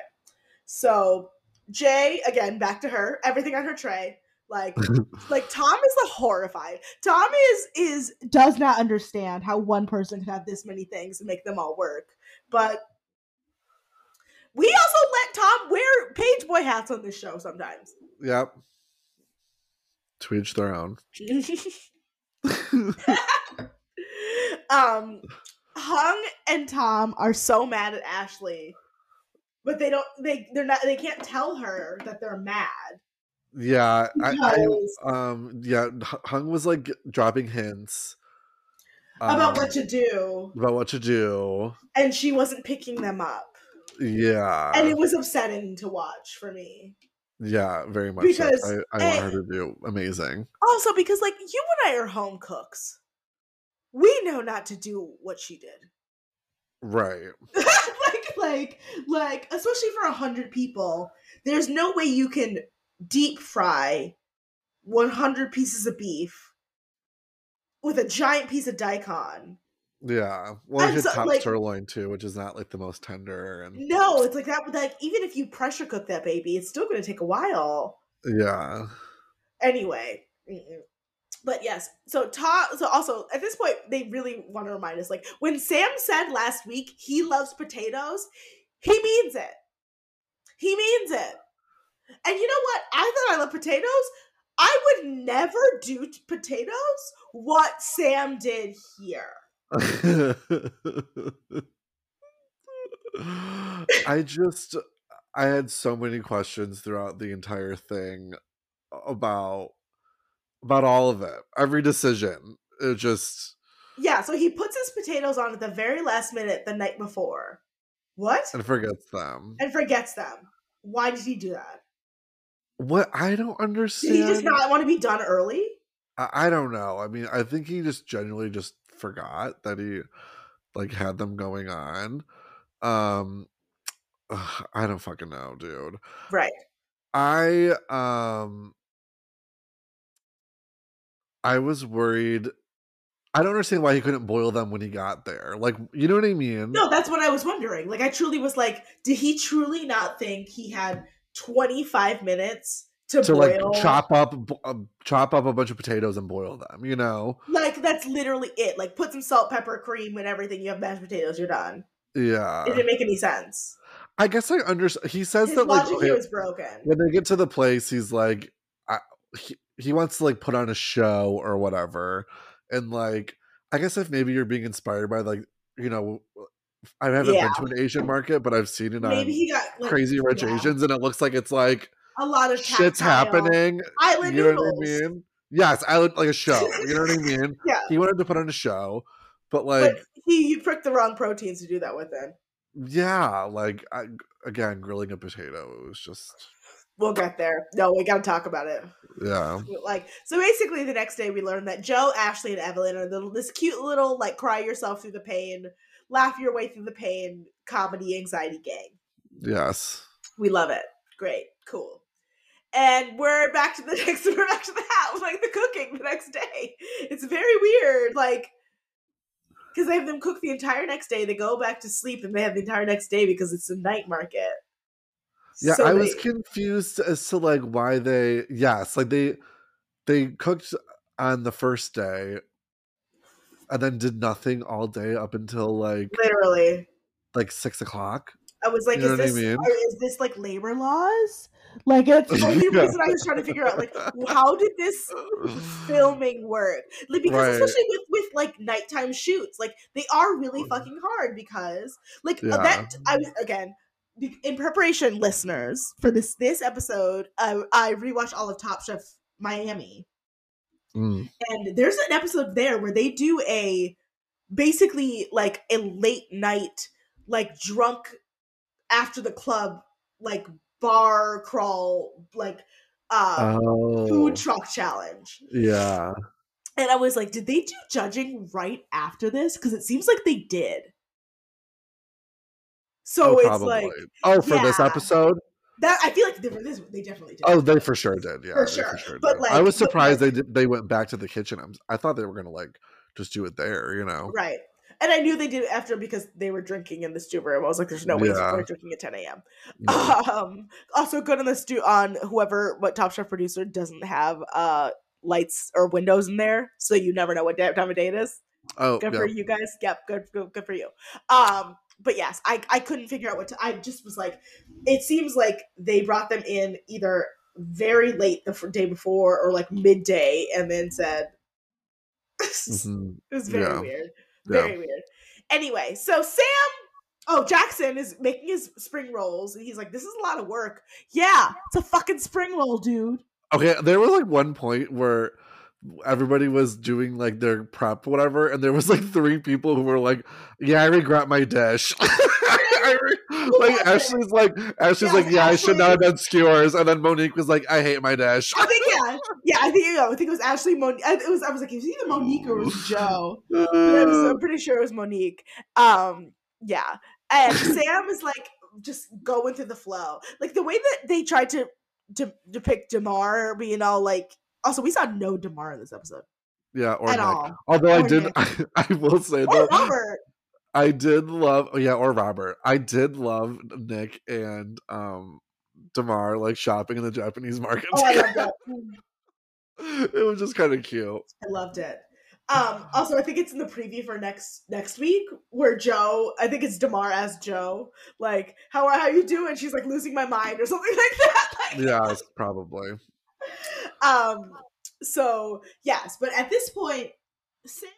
so Jae again back to her, everything on her tray. Like, (laughs) like Tom is the horrified. Tom is is does not understand how one person can have this many things and make them all work. But we also let Tom wear page boy hats on this show sometimes. yep. To each their own. (laughs) um Hung and Tom are so mad at Ashley. But they don't they they're not they can't tell her that they're mad. yeah, I, I um yeah, Hung was like dropping hints. about um, what to do, about what to do. and she wasn't picking them up, Yeah, and it was upsetting to watch for me. Yeah, very much. Because, so. I, I want her to do amazing. Also, because like you and I are home cooks, we know not to do what she did. Right. (laughs) like, like, like, especially for a hundred people, there's no way you can deep fry 100 pieces of beef with a giant piece of daikon. Yeah. Well, so, top like- sirloin too, which is not like the most tender and No, it's like that. Like even if you pressure cook that baby, it's still going to take a while. yeah. Anyway, mm-mm. but yes. So Todd. So also at this point, they really want to remind us. Like when Sam said last week he loves potatoes, he means it. He means it. And you know what? I thought I love potatoes. I would never do t- potatoes what Sam did here. I just I had so many questions throughout the entire thing about about all of it. Every decision. It just Yeah, so he puts his potatoes on at the very last minute the night before. What? and forgets them. And forgets them. Why did he do that? What I don't understand. Did he just not want to be done early? I, I don't know. I mean, I think he just genuinely just forgot that he like had them going on. Um (sighs) ugh, I don't fucking know, dude. Right. I um I was worried. I don't understand why he couldn't boil them when he got there. Like, you know what I mean? No, that's what I was wondering. Like, I truly was like, did he truly not think he had 25 minutes to, to like chop up uh, chop up a bunch of potatoes and boil them, you know? Like, that's literally it. Like, put some salt, pepper, cream, and everything. You have mashed potatoes. You're done. Yeah. it didn't make any sense. I guess I understand. He says His that logic here was broken. when they get to the place, he's like, I, he, he wants to like put on a show or whatever, and like, I guess if maybe you're being inspired by like, you know, I haven't Yeah. been to an Asian market, but I've seen it Maybe on he got like, Crazy Rich yeah, Asians, and it looks like it's like A lot of shit's tactile happening. Island You know noodles. what I mean? Yes, I look like a show. (laughs) You know what I mean? Yeah. He wanted to put on a show, but like, but he, he pricked the wrong proteins to do that with it. yeah, like I, again, grilling a potato it was just We'll get there. No, we got to talk about it. yeah. like so basically the next day we learned that jo ashley and evelyn are the, this cute little like cry yourself through the pain laugh your way through the pain comedy anxiety gang Yes. we love it great cool and we're back to the (laughs) next we're back to the house like the cooking the next day it's very weird like because they have them cook the entire next day they go back to sleep and they have the entire next day because it's a night market Yeah, So I was confused as to like why they yes, like they they cooked on the first day and then did nothing all day up until like literally like six o'clock. I was like, You is what I mean? is this like labor laws? Like it's the (laughs) only reason I was trying to figure out like how did this filming work? Like because Right. especially with with like nighttime shoots, like they are really fucking hard because like Yeah. that I was again in preparation listeners for this this episode I I rewatched all of Top Chef Miami Mm. and there's an episode there where they do a basically like a late night like drunk after the club like bar crawl like uh Oh, food truck challenge yeah. and i was like did they do judging right after this because it seems like they did so oh, it's probably. like oh, for this episode. that i feel like they, this, they definitely did Oh, they for sure did. Yeah, For they sure. But, did. I like- was but, surprised like- they did, they went back to the kitchen. I'm, I thought they were gonna like just do it there. You know. Right. And I knew they did it after because they were drinking in the stew room. I was like, "There's no way Yeah. they're drinking at 10 a.m." No. (laughs) Um, also good on the stew on whoever what Top Chef producer doesn't have uh lights or windows in there, so you never know what day, time of day it is. Oh, Good yeah. for you guys. Yep, good, good, good for you. Um, but yes, I I couldn't figure out what to. I just was like, it seems like they brought them in either very late the f- day before or like midday, and then said. (laughs) Mhm. It was very Yeah. weird. Yeah. Very weird. Anyway, so Sam, oh, Jackson is making his spring rolls, and he's like, this is a lot of work. Yeah, it's a fucking spring roll, dude. Okay, there was like one point where everybody was doing like their prep, whatever, and there was like three people who were like, "Yeah, I regret my dish." (laughs) Re- (laughs) like Ashley's like Ashley's Yeah, like, "Yeah, I should not have done skewers," and then Monique was like, "I hate my dish." I think yeah, yeah. I think I think it was Ashley Monique. It was I was like, Is it was either Monique or it was Jo. But I was, I'm pretty sure it was Monique. Um, yeah. And Sam is like just going through the flow. Like the way that they tried to to depict Damarr being all like also we saw no Damarr in this episode. yeah, or at Nick. all. Although I did, Nick. (laughs) I, will say Or though, Robert. I did love, oh, yeah, or Robert. I did love Nick and um Damarr like shopping in the Japanese market. Oh, I love that. (laughs) it was just kind of cute. I loved it. Um, also, I think it's in the preview for next next week where Jo, I think it's Damarr as Jo, like, how are how you doing? She's like losing my mind or (laughs) something like that. Like, Yes, probably. (laughs) um so yes but at this point sam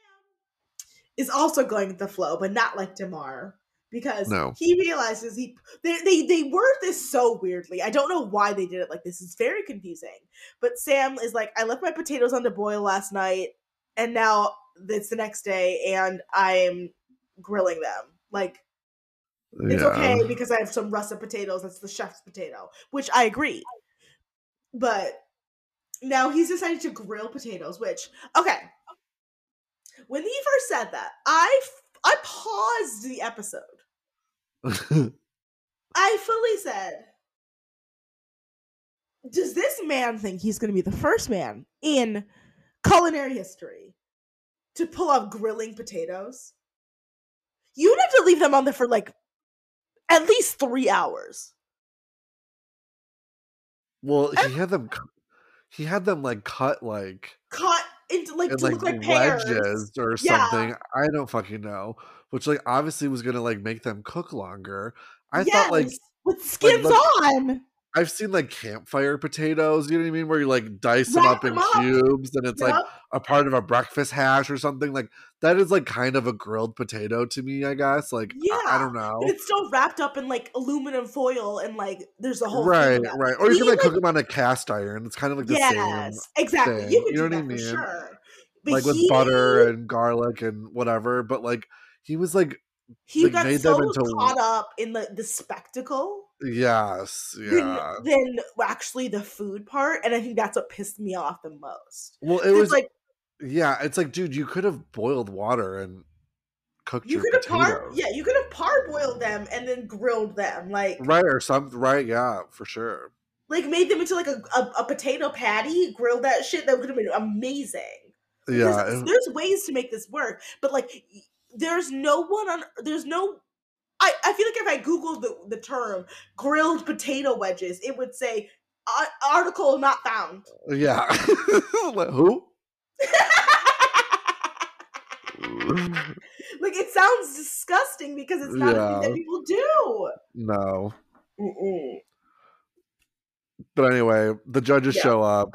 is also going with the flow but not like damarr because No. he realizes he they, they they word this so weirdly i don't know why they did it like this it's very confusing but sam is like i left my potatoes on to boil last night and now it's the next day and i'm grilling them like it's yeah. okay because I have some russet potatoes. That's the chef's potato, which I agree. But now he's decided to grill potatoes, which okay. When he first said that, I I paused the episode. (laughs) I fully said, "Does this man think he's going to be the first man in culinary history to pull off grilling potatoes? You'd have to leave them on there for like at least three hours. well, he had them. He had them like cut like Cut into like in to like, look like pears. wedges or Yeah. something. I don't fucking know. Which like obviously was gonna like make them cook longer. I yes, thought like with skins look- on. I've seen like campfire potatoes, you know what I mean? Where you like dice them up in up. cubes and it's like a part of a breakfast hash or something. Like that is like kind of a grilled potato to me, I guess. Like I, I don't know. But it's still wrapped up in like aluminum foil and like there's a whole Right, right. Or you He, can like like- cook them on a cast iron. It's kind of like the same. yes, exactly. thing, You you know what I mean? sure. Like with butter and garlic and whatever. But like he was like he like, got so caught up in the the spectacle yes, (laughs) yeah. than actually the food part, and I think that's what pissed me off the most. Well, it was like yeah, it's like, dude, you could have boiled water and cooked you your could have par yeah you could have parboiled them and then grilled them like Right, or something right, yeah, for sure. like made them into like a, a, a potato patty grilled that shit that would have been amazing Yeah. there's, it- there's ways to make this work but like there's no one on there's no I, I feel like if I googled the, the term grilled potato wedges, it would say article not found. Uh, yeah. (laughs) like, who? (laughs) like it sounds disgusting because it's not a thing Yeah. that people do. no. Mm-mm. But anyway, the judges Yeah. show up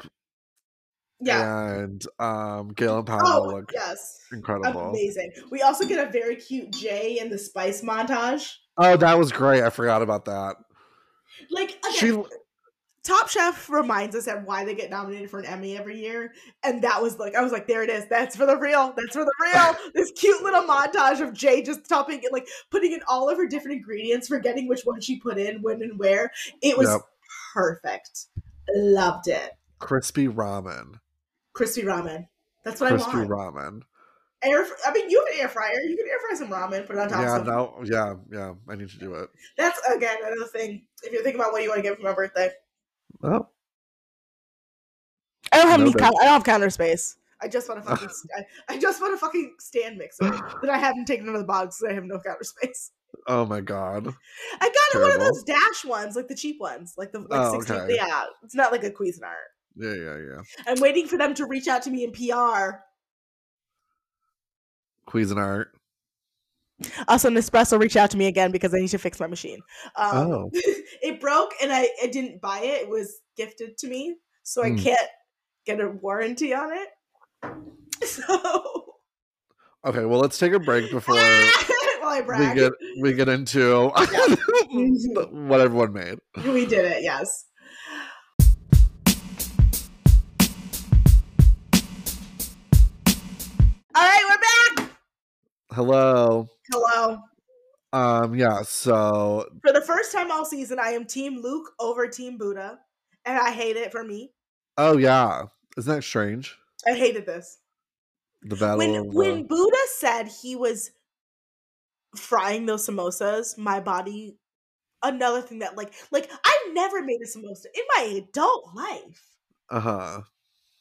Yeah. and um Gail and Pamela Oh look yes. incredible. Amazing. We also get a very cute Jae in the spice montage. Oh, that was great. I forgot about that. Like again, She Top Chef reminds us of why they get nominated for an Emmy every year, and that was like I was like, there it is. That's for the real. That's for the real. (laughs) this cute little montage of Jae just topping it, like putting in all of her different ingredients, forgetting which one she put in, when and where. It was Yep. perfect. Loved it. crispy ramen. Crispy ramen. That's what Crispy I want. ramen. Air. I mean, you have an air fryer. You can air fry some ramen, put it on top. Yeah, of no, yeah, yeah. I need to do it. That's again another thing. If you're thinking about what you want to get for my birthday, Oh, I don't have any. Noted. Count, I don't have counter space. I just want a fucking. (laughs) I, I just want a fucking stand mixer (sighs) that I haven't taken out of the box because I have no counter space. oh my god. I got it one of those dash ones, like the cheap ones, like the like Oh, 16. okay. Yeah, it's not like a Cuisinart. Yeah, yeah, yeah. I'm waiting for them to reach out to me in PR. Cuisinart. Also, Nespresso reach out to me again because I need to fix my machine. Um, Oh. (laughs) it broke and I, I didn't buy it. It was gifted to me, so I Hmm. can't get a warranty on it. (laughs) So Okay, well, let's take a break (laughs) before we get we get into what everyone made. we did it. Yes. Hello. Hello. Um, yeah, so For the first time all season, I am Team Luke over Team Buddha, and I hate it for me. oh yeah. Isn't that strange? I hated this. The battle When of, uh, when Buddha said he was frying those samosas, my body another thing that like like I've never made a samosa in my adult life. uh-huh.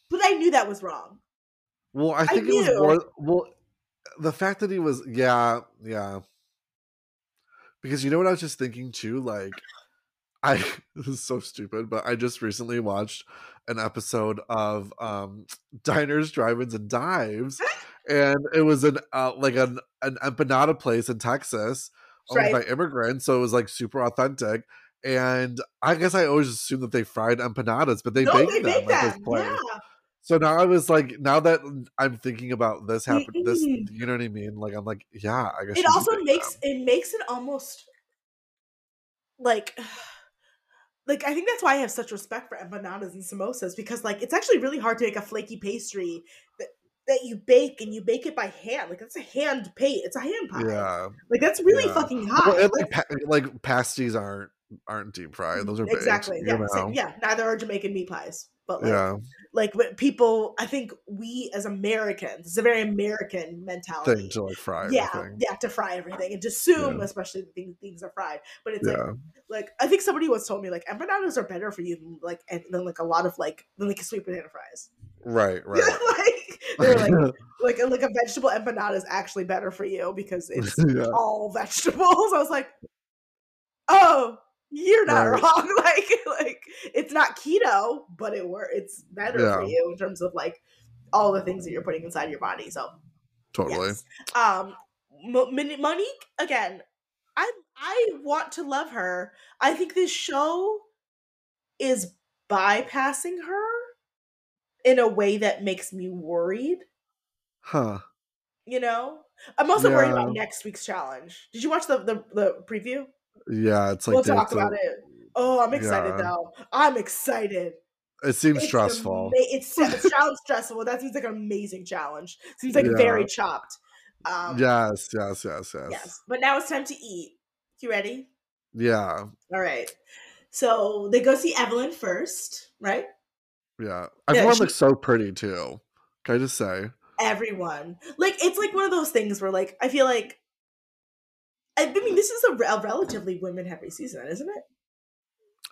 But I knew that was wrong. Well, I I think it was more well the fact that he was yeah, yeah. Because you know what I was just thinking too? Like I (laughs) this is so stupid, but I just recently watched an episode of um (tsk) Diners, Drive-ins, and Dives, (laughs) and it was an uh, like an an empanada place in Texas owned Right. by immigrants, so it was like super authentic. And I guess I always assumed that they fried empanadas, but they no, baked they them at this place. Yeah. So now I was like, now that I'm thinking about this happen, this mm. you know what I mean? Like I'm like, yeah, I guess It also makes it makes it almost like (sighs) like I think that's why I have such respect for empanadas and samosas because like it's actually really hard to make a flaky pastry that that you bake and you bake it by hand. Like it's a hand pate. It's a hand pie. yeah. Like that's really Yeah. fucking hot. and Like, pa- like pasties aren't aren't deep fried; mm, those are baked, exactly. you Yeah. know? yeah. Neither are Jamaican meat pies. But like yeah, like but people I think we as Americans, it's a very American mentality. thing to like fry yeah, everything. yeah, to fry everything and to assume, Yeah. especially that things, things are fried. But it's like Yeah, like I think somebody once told me like empanadas are better for you than like and than like a lot of like than like sweet potato fries. right, (laughs) right. like they're like (laughs) like a, like a vegetable empanada is actually better for you because (laughs) it's yeah, all vegetables. I was like, oh, you're not Right. wrong. (laughs) like like it's not keto, but it were it's better for you in terms of like all the things that you're putting inside your body. So totally. Yes. Um, Monique again. I I want to love her. I think this show is bypassing her in a way that makes me worried. Huh? You know, I'm also worried about next week's challenge. Did you watch the the, the preview? Yeah, it's like we'll talk a- about it. Oh, I'm excited Yeah. though. I'm excited. It seems It's stressful. ama- it's it (laughs) sounds stressful. That seems like an amazing challenge. Seems like very chopped. Um, yes, yes, yes, yes, Yes. But now it's time to eat. You ready? Yeah, All right. So they go see Evelyn first, right? yeah. Everyone she- looks so pretty too. Can I just say? Everyone. Like it's like one of those things where like I feel like I mean this is a, a relatively women heavy season, isn't it?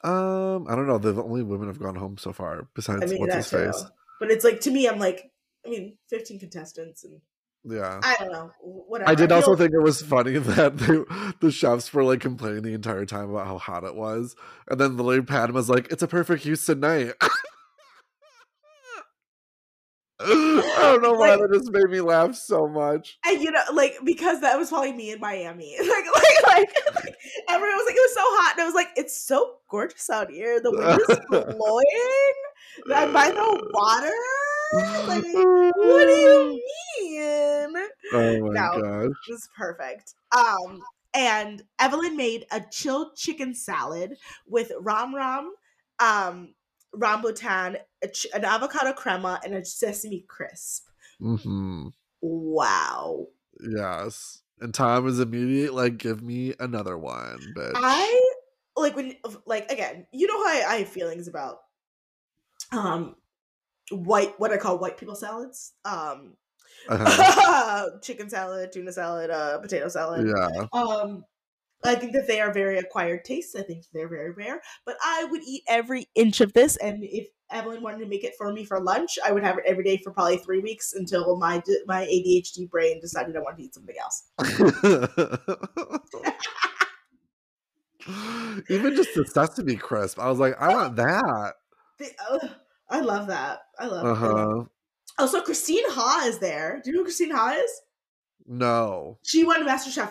Um, I don't know. The only women have gone home so far, besides I mean what's his face. But it's like to me I'm like I mean 15 contestants and Yeah. I don't know whatever. I did feel- also think it was funny (laughs) that they, the chefs were like complaining the entire time about how hot it was, and then the lady Padma was like, "It's a perfect Houston night." (laughs) I don't know why Like- that just made me laugh so much. And you know, like because that was probably me in Miami. (laughs) Like, like, like, like everyone was like, it was so hot, and I was like, it's so gorgeous out here. The wind is (laughs) blowing. I'm by the water. Like, what do you (laughs) mean? Oh my No. gosh! It was perfect. Um, and Evelyn made a chilled chicken salad with ram ram, um, rambutan, a ch- an avocado crema, and a sesame crisp. hmm Wow. Yes, and time is immediate like, "Give me another one, bitch." I like when like again, you know how I, I have feelings about um white what I call white people salads. Um Uh-huh. (laughs) chicken salad, tuna salad, uh potato salad. yeah, Um I think that they are very acquired tastes. I think they're very rare. But I would eat every inch of this and if Evelyn wanted to make it for me for lunch, I would have it every day for probably three weeks until my my ADHD brain decided I wanted to eat something else. (laughs) Even just the sesame crisp, I was like, I want that. (laughs) The- ugh, I love that. I love. Uh I love huh. Also, Christine Ha is there. Do you know who Christine Ha is? No. She won MasterChef.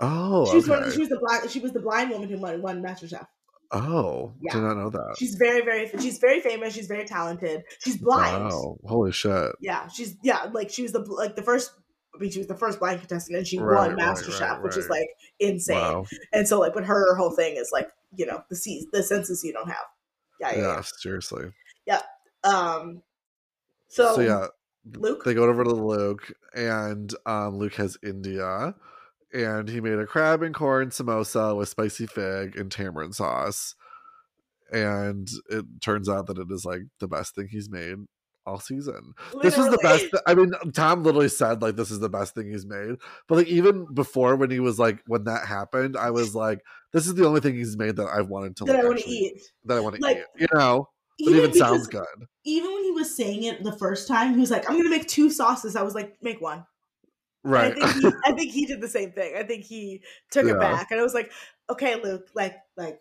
Oh, She's okay. one. She was the black. She was the blind woman who won, won MasterChef. oh, Yeah. did not know that. She's very, very. She's very famous. She's very talented. She's blind. Wow, holy shit! Yeah, she's yeah. Like she was the like the first. I mean, she was the first blind contestant, and she Right, won right, MasterChef, right, which is like insane. Wow, And so, like, but her whole thing is like, you know, the se- the senses you don't have. Yeah, yeah. yeah, seriously. yeah. Um. So, So, yeah, Luke. they go over to Luke, and um, Luke has India, and he made a crab and corn samosa with spicy fig and tamarind sauce, and it turns out that it is like the best thing he's made all season. This was the best. Literally. I mean, Tom literally said like this is the best thing he's made, but like even before when he was like when that happened, I was like, this is the only thing he's made that I've wanted to that like, I want to eat. that I want to Like, eat. You know, but Even, even, sounds good. even when he was saying it the first time, he was like, "I'm gonna make two sauces." I was like, "Make one." Right. I think he, (laughs) I think he did the same thing. I think he took Yeah. it back, and I was like, "Okay, Luke, like, like,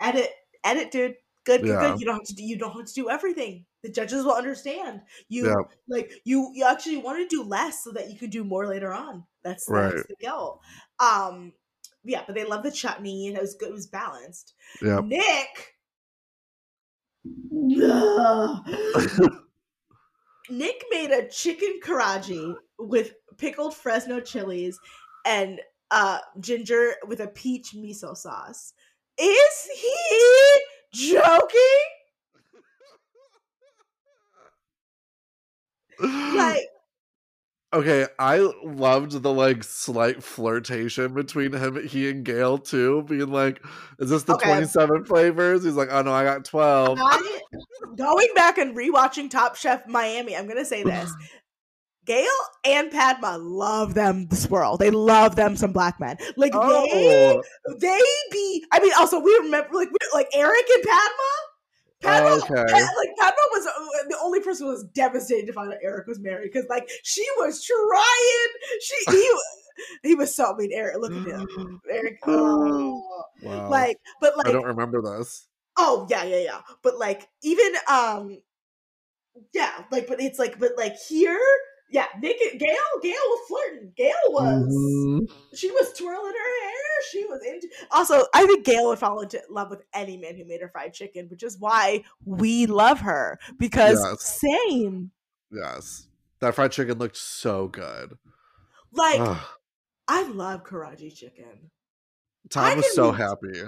edit, edit, dude. Good, good, Yeah. good. You don't have to do. You don't have to do everything. The judges will understand. You Yeah. like you. You actually want to do less so that you can do more later on. That's Right. that's the goal. Um, yeah, but they love the chutney, and it was good. It was balanced. Yep. Nick. (laughs) Nick made a chicken karaji with pickled Fresno chilies and uh ginger with a peach miso sauce. Is he joking? Like (laughs) okay, I loved the like slight flirtation between him, he and Gail too, being like, "Is this the Okay. twenty-seven flavors?" He's like, "Oh no, I got 12. I, going back and rewatching Top Chef Miami, I'm gonna say this. (laughs) Gail and Padma love them the swirl. They love them some black men. Like they Oh, they be I mean also we remember like we- like Eric and Padma Padma okay. Like Padma was uh, the only person who was devastated to find out Eric was married because like she was trying she he he was so mean Eric look at him (gasps) Eric oh. Wow. like but like I don't remember this. oh yeah yeah yeah but like even um yeah like but it's like but like here yeah and Gail Gail was flirting Gail was Mhm. she was twirling her hair. She was into. Also, I think Gail would fall into love with any man who made her fried chicken, which is why we love her because Yes. same. Yes. That fried chicken looked so good. Like Ugh. I love Karaji chicken. Tom was so be- happy.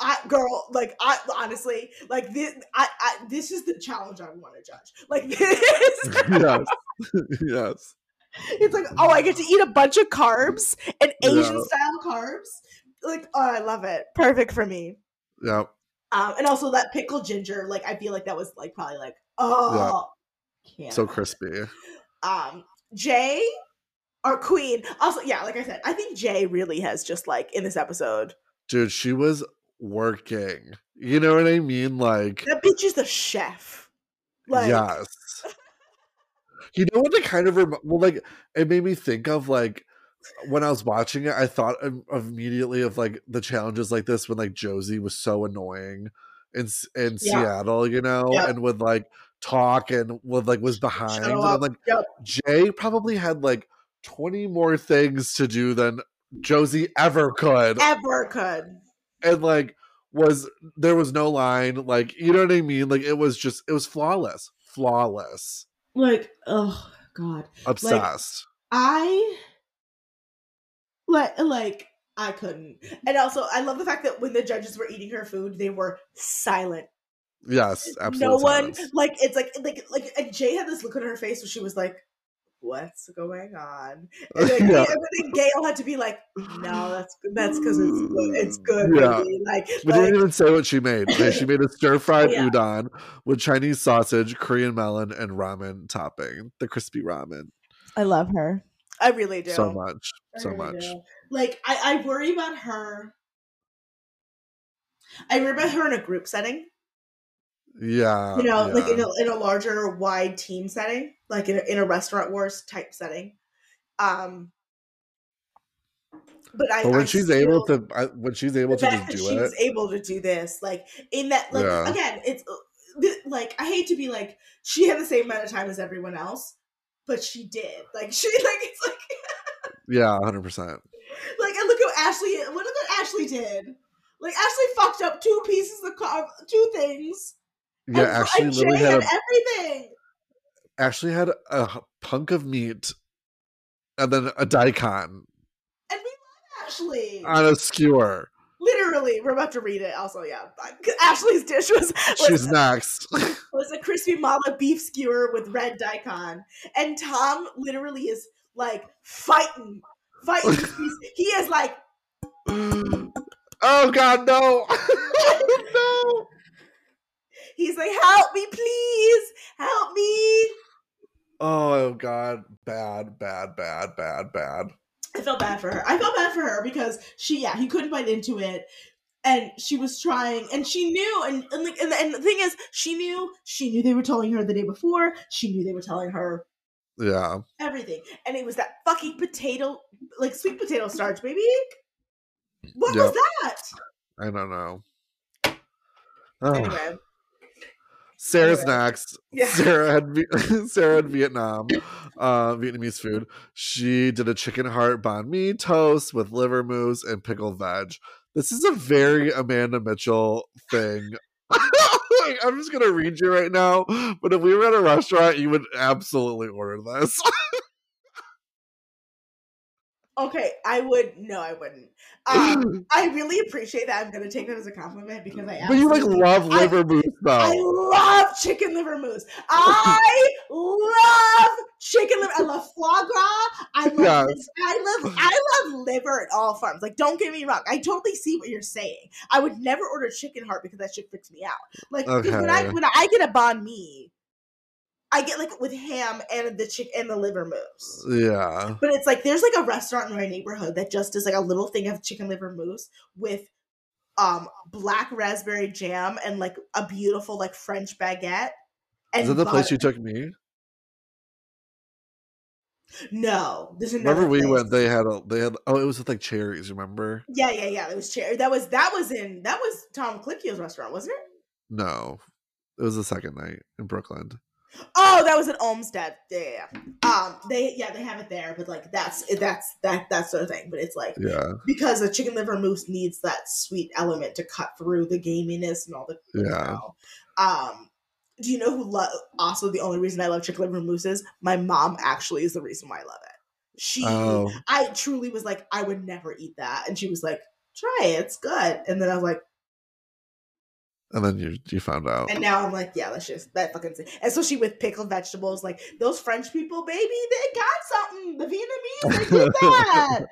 I girl, like I honestly like this. I, I this is the challenge I want to judge. Like (laughs) this, (laughs) yes. (laughs) yes. it's like oh, I get to eat a bunch of carbs and Asian Yeah. style carbs. Like oh, I love it. Perfect for me. Yep. Um, and also that pickled ginger, like I feel like that was like probably like oh, can't. So crispy. Um, Jae or Queen. Also, yeah, like I said, I think Jae really has just like in this episode. Dude, she was working. You know what I mean? Like, That bitch is the chef. Like, yes. You know what it kind of rem- well, like it made me think of like when I was watching it, I thought of, of immediately of like the challenges like this when like Josie was so annoying in in Yeah. Seattle, you know, Yeah. and would like talk and would like was behind. And I'm like, Yep. Jae probably had like 20 more things to do than Josie ever could. ever could. and like was there was no line like you know what i mean like it was just it was flawless flawless Like, oh god, obsessed I like like I couldn't. And also, I love the fact that when the judges were eating her food, they were silent. yes absolutely no one like it's like like like and Jae had this look on her face where she was like, "What's going on?" (laughs) And then, Yeah. and then Gail had to be like, "No, that's that's because it's good. It's good, Yeah. baby." Like, we like didn't even say what she made Okay, she made a (laughs) stir-fried Oh, yeah. udon with chinese sausage korean melon and ramen topping the crispy ramen I love her. I really do. so much I so really much do. Like, I I worry about her. I worry about her in a group setting. Yeah you know, like in a, in a larger, wide team setting, like in a, in a restaurant wars type setting. Um, but I, but when I she's still- able to I, when she's able to just do she's it able to do this, like in that, like Yeah. again, it's uh, like I hate to be like she had the same amount of time as everyone else, but she did. Like (laughs) she, like it's like (laughs) yeah 100% like and look at Ashley. What look what Ashley did. Like Ashley fucked up two pieces of car, two things. Yeah and, ashley literally had a everything. Ashley had a punk of meat and then a daikon And we love Ashley. on a skewer. literally, we're about to read it. Also, yeah, Ashley's dish was was, She's next. (laughs) was a crispy mala beef skewer with red daikon, and Tom literally is like fighting, fighting. (laughs) he is like, oh God, no! (laughs) no! He's like, help me, please, help me. Oh God, bad, bad, bad, bad, bad. I felt bad for her. I felt bad for her because she, yeah, he couldn't bite into it, and she was trying, and she knew, and and, like, and and the thing is, she knew, she knew they were telling her the day before. She knew they were telling her Yeah. everything, and it was that fucking potato, like sweet potato starch, baby. What Yep. was that? I don't know. Oh, Anyway, Sarah's anyway. next. (laughs) Yeah. Sarah had (laughs) Sarah had (laughs) Vietnam, uh, Vietnamese food. She did a chicken heart banh mi toast with liver mousse and pickled veg. This is a very Amanda Mitchell thing. Like, I'm just gonna read you right now. But if we were at a restaurant, you would absolutely order this. Okay, I would. No, I wouldn't. Um, (laughs) I really appreciate that. I'm gonna take that as a compliment because I. but you like love I- liver mousse though. I love chicken liver mousse. I love chicken liver. I love foie gras. I love. Yes. I love. I love liver at all farms. Like, don't get me wrong. I totally see what you're saying. I would never order chicken heart because that shit freaks me out. Like 'cause when I when I get a banh mi, I get like with ham and the chick and the liver mousse. Yeah. But it's like there's like a restaurant in my neighborhood that just does like a little thing of chicken liver mousse with um black raspberry jam and like a beautiful like French baguette. And Is that the place you took me? No, there's another. Remember we place. went. They had a. They had. Oh, it was with like cherries. Remember? Yeah, yeah, yeah. It was cherry. That was that was in that was Tom Colicchio's restaurant, wasn't it? No, it was the second night in Brooklyn. Oh, that was an Olmsted. Yeah, yeah, yeah. Um, they yeah they have it there, but like that's that's that that sort of thing. But it's like Yeah, because a chicken liver mousse needs that sweet element to cut through the gaminess and all the Yeah. Um, do you know who lo- also the only reason I love chicken liver mousse is my mom actually is the reason why I love it. She, Oh. I truly was like, I would never eat that, and she was like, try it, it's good. And then I was like, and then you you found out. and now I'm like, yeah, that's just that fucking. thing. Especially with pickled vegetables, like those French people, baby, they got something. The Vietnamese, they did (laughs) that.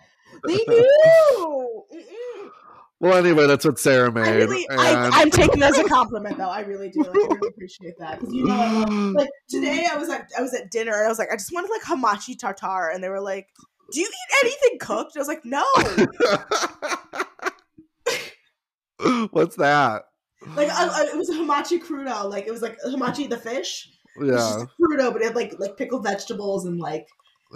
they do. Mm-mm. Well, anyway, that's what Sarah made. I really, and I, I'm taking that as a compliment, though. I really do. Like, I really appreciate that you know, (gasps) like today I was at I was at dinner and I was like, I just wanted like hamachi tartar, and they were like, "Do you eat anything cooked?" I was like, "No." (laughs) What's that? Like I, I, it was a hamachi crudo. Like it was like hamachi the fish. Yeah, just crudo, but it had like like pickled vegetables and like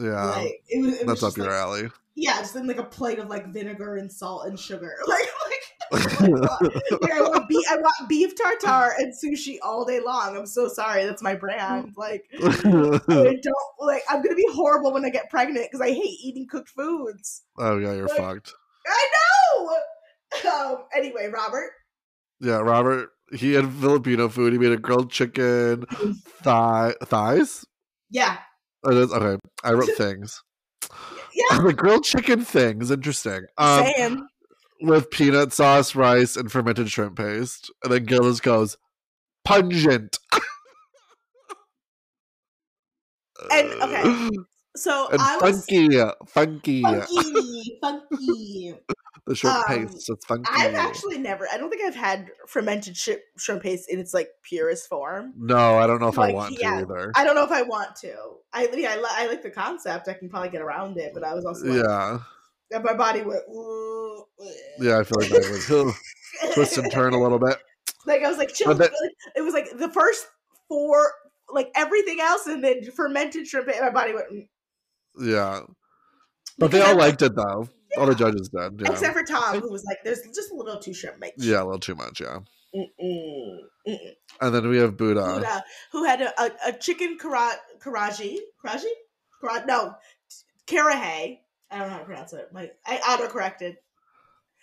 yeah, like it was. It was that's up your like, alley. Yeah, just in like a plate of like vinegar and salt and sugar. (laughs) Like like. like I want beef, I want beef tartare and sushi all day long. I'm so sorry, that's my brand. Like (laughs) I don't like. I'm gonna be horrible when I get pregnant because I hate eating cooked foods. oh yeah, you're Like- fucked. I know. (laughs) Um. Anyway, Robert. Yeah, Robert. He had Filipino food. He made a grilled chicken, (laughs) thigh thighs. Yeah. Oh, that's- okay, I wrote (laughs) things. Yeah. the (laughs) grilled chicken thing is Interesting. Um, Same. with peanut sauce, rice, and fermented shrimp paste. And then Gillis goes, pungent. And, okay, So And I was funky, funky. funky, (laughs) funky. The shrimp um, paste. It's funky. I've actually never. I don't think I've had fermented shrimp, shrimp paste in its like purest form. no, I don't know if I want yeah, to either. I don't know if I want to. I yeah, I, li- I like the concept. I can probably get around it, but I was also like, yeah, and my body went. "Ooh, yeah. I feel like that was twist and turn a little bit. (laughs) like I was like, chill. It was like the first four, like everything else, and then fermented shrimp. And my body went. Yeah, but they all liked it though. All the judges did. Yeah, Except for Tom, who was like, "There's just a little too shrimp much." yeah, a little too much. Yeah, Mm-mm, mm-mm. and then we have Buddha. Buddha, who had a, a, a chicken kara, karaji, karaji, Kara, no, karahe. I don't know how to pronounce it. My I auto corrected.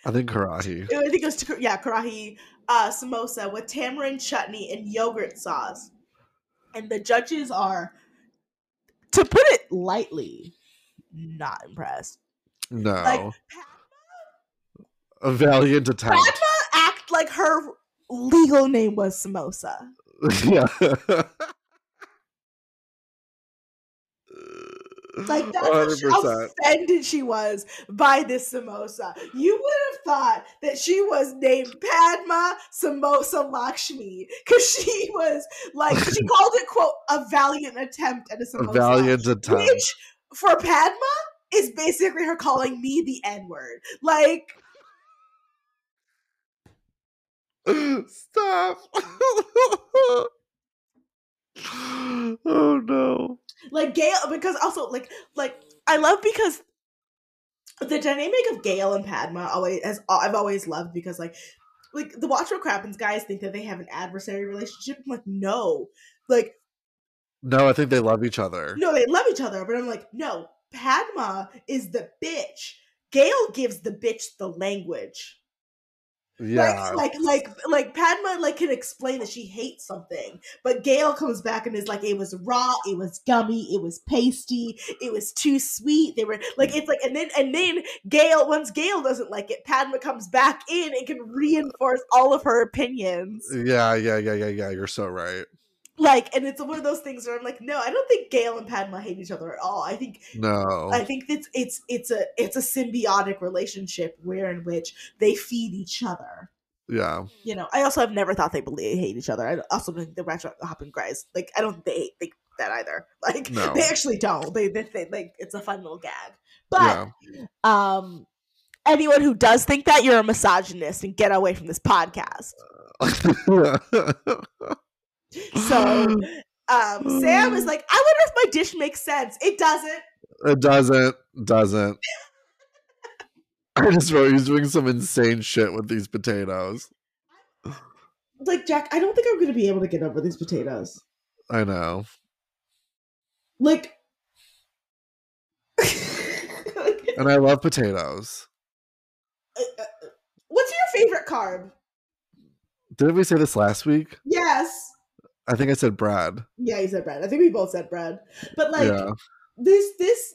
I think Karahi. I think it was yeah, karahi uh, samosa with tamarind chutney and yogurt sauce. And the judges are, to put it lightly, not impressed. No, Like, A valiant attempt. Padma act like her legal name was Samosa. (laughs) yeah. Like that's how 100%. offended she was by this samosa. You would have thought that she was named Padma Samosa Lakshmi because she (laughs) was like she (laughs) called it quote a valiant attempt at a A samosa, valiant attempt. which for Padma is basically her calling me the N word. Like (laughs) Stop. oh no. Like Gail because also like like I love because the dynamic of Gail and Padma always as I've always loved because like like the Watch What Crappens guys think that they have an adversary relationship. I'm like, no. Like, No, I think they love each other. no, they love each other, but I'm like, no, Padma is the bitch. Gail gives the bitch the language. Yeah. Like, like, like, like Padma like can explain that she hates something, but Gail comes back and is like, it was raw, it was gummy, it was pasty, it was too sweet. They were like, it's like, and then and then Gail, once Gail doesn't like it, Padma comes back in and can reinforce all of her opinions. yeah, yeah, yeah, yeah, yeah. You're so right. Like, and it's one of those things where I'm like, no, I don't think Gail and Padma hate each other at all. I think No. I think it's it's it's a it's a symbiotic relationship where in which they feed each other. yeah. you know, I also have never thought they believe hate each other. I also think the retro hopping guys, like, I don't think they hate think that either. (laughs) Like, No. they actually don't. They, they, they like it's a fun little gag. But Yeah. um, anyone who does think that you're a misogynist and get away from this podcast. (laughs) (laughs) So, (gasps) um, Sam is like, I wonder if my dish makes sense. It doesn't. it doesn't. Doesn't. (laughs) I just wrote he's doing some insane shit with these potatoes. Like Jack, I don't think I'm gonna be able to get over these potatoes. I know. Like. (laughs) And I love potatoes. Uh, uh, uh, what's your favorite carb? Didn't we say this last week? Yes. I think I said bread. Yeah, you said bread. I think we both said bread. But like yeah. this this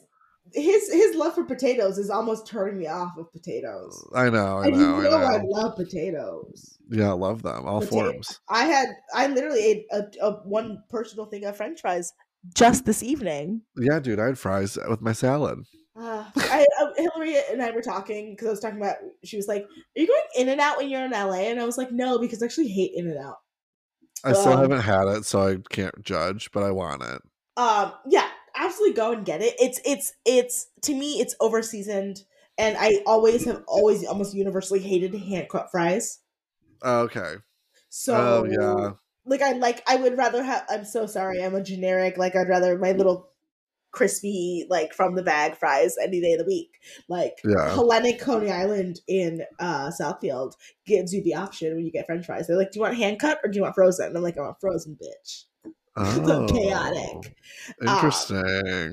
his his love for potatoes is almost turning me off of potatoes. I know, I and know, you know I I, love potatoes. Yeah, I love them. All forms. I had I literally ate a, a one personal thing of French fries just this evening. Yeah, dude, I had fries with my salad. Uh, I, uh, Hillary and I were talking because I was talking about. She was like, "Are you going In and Out when you're in LA?" And I was like, "No, because I actually hate In and Out." I still Um, haven't had it, so I can't judge, but I want it. um yeah absolutely go and get it it's it's it's to me it's over seasoned and i always have always almost universally hated hand cut fries Oh, okay. so Oh, yeah. like i like i would rather have i'm so sorry i'm a generic like i'd rather my little crispy like from the bag fries any day of the week like Yeah. hellenic coney island in uh southfield gives you the option when you get french fries they're like do you want hand cut or do you want frozen and i'm like i want frozen bitch (laughs) Oh, chaotic. Um, Interesting.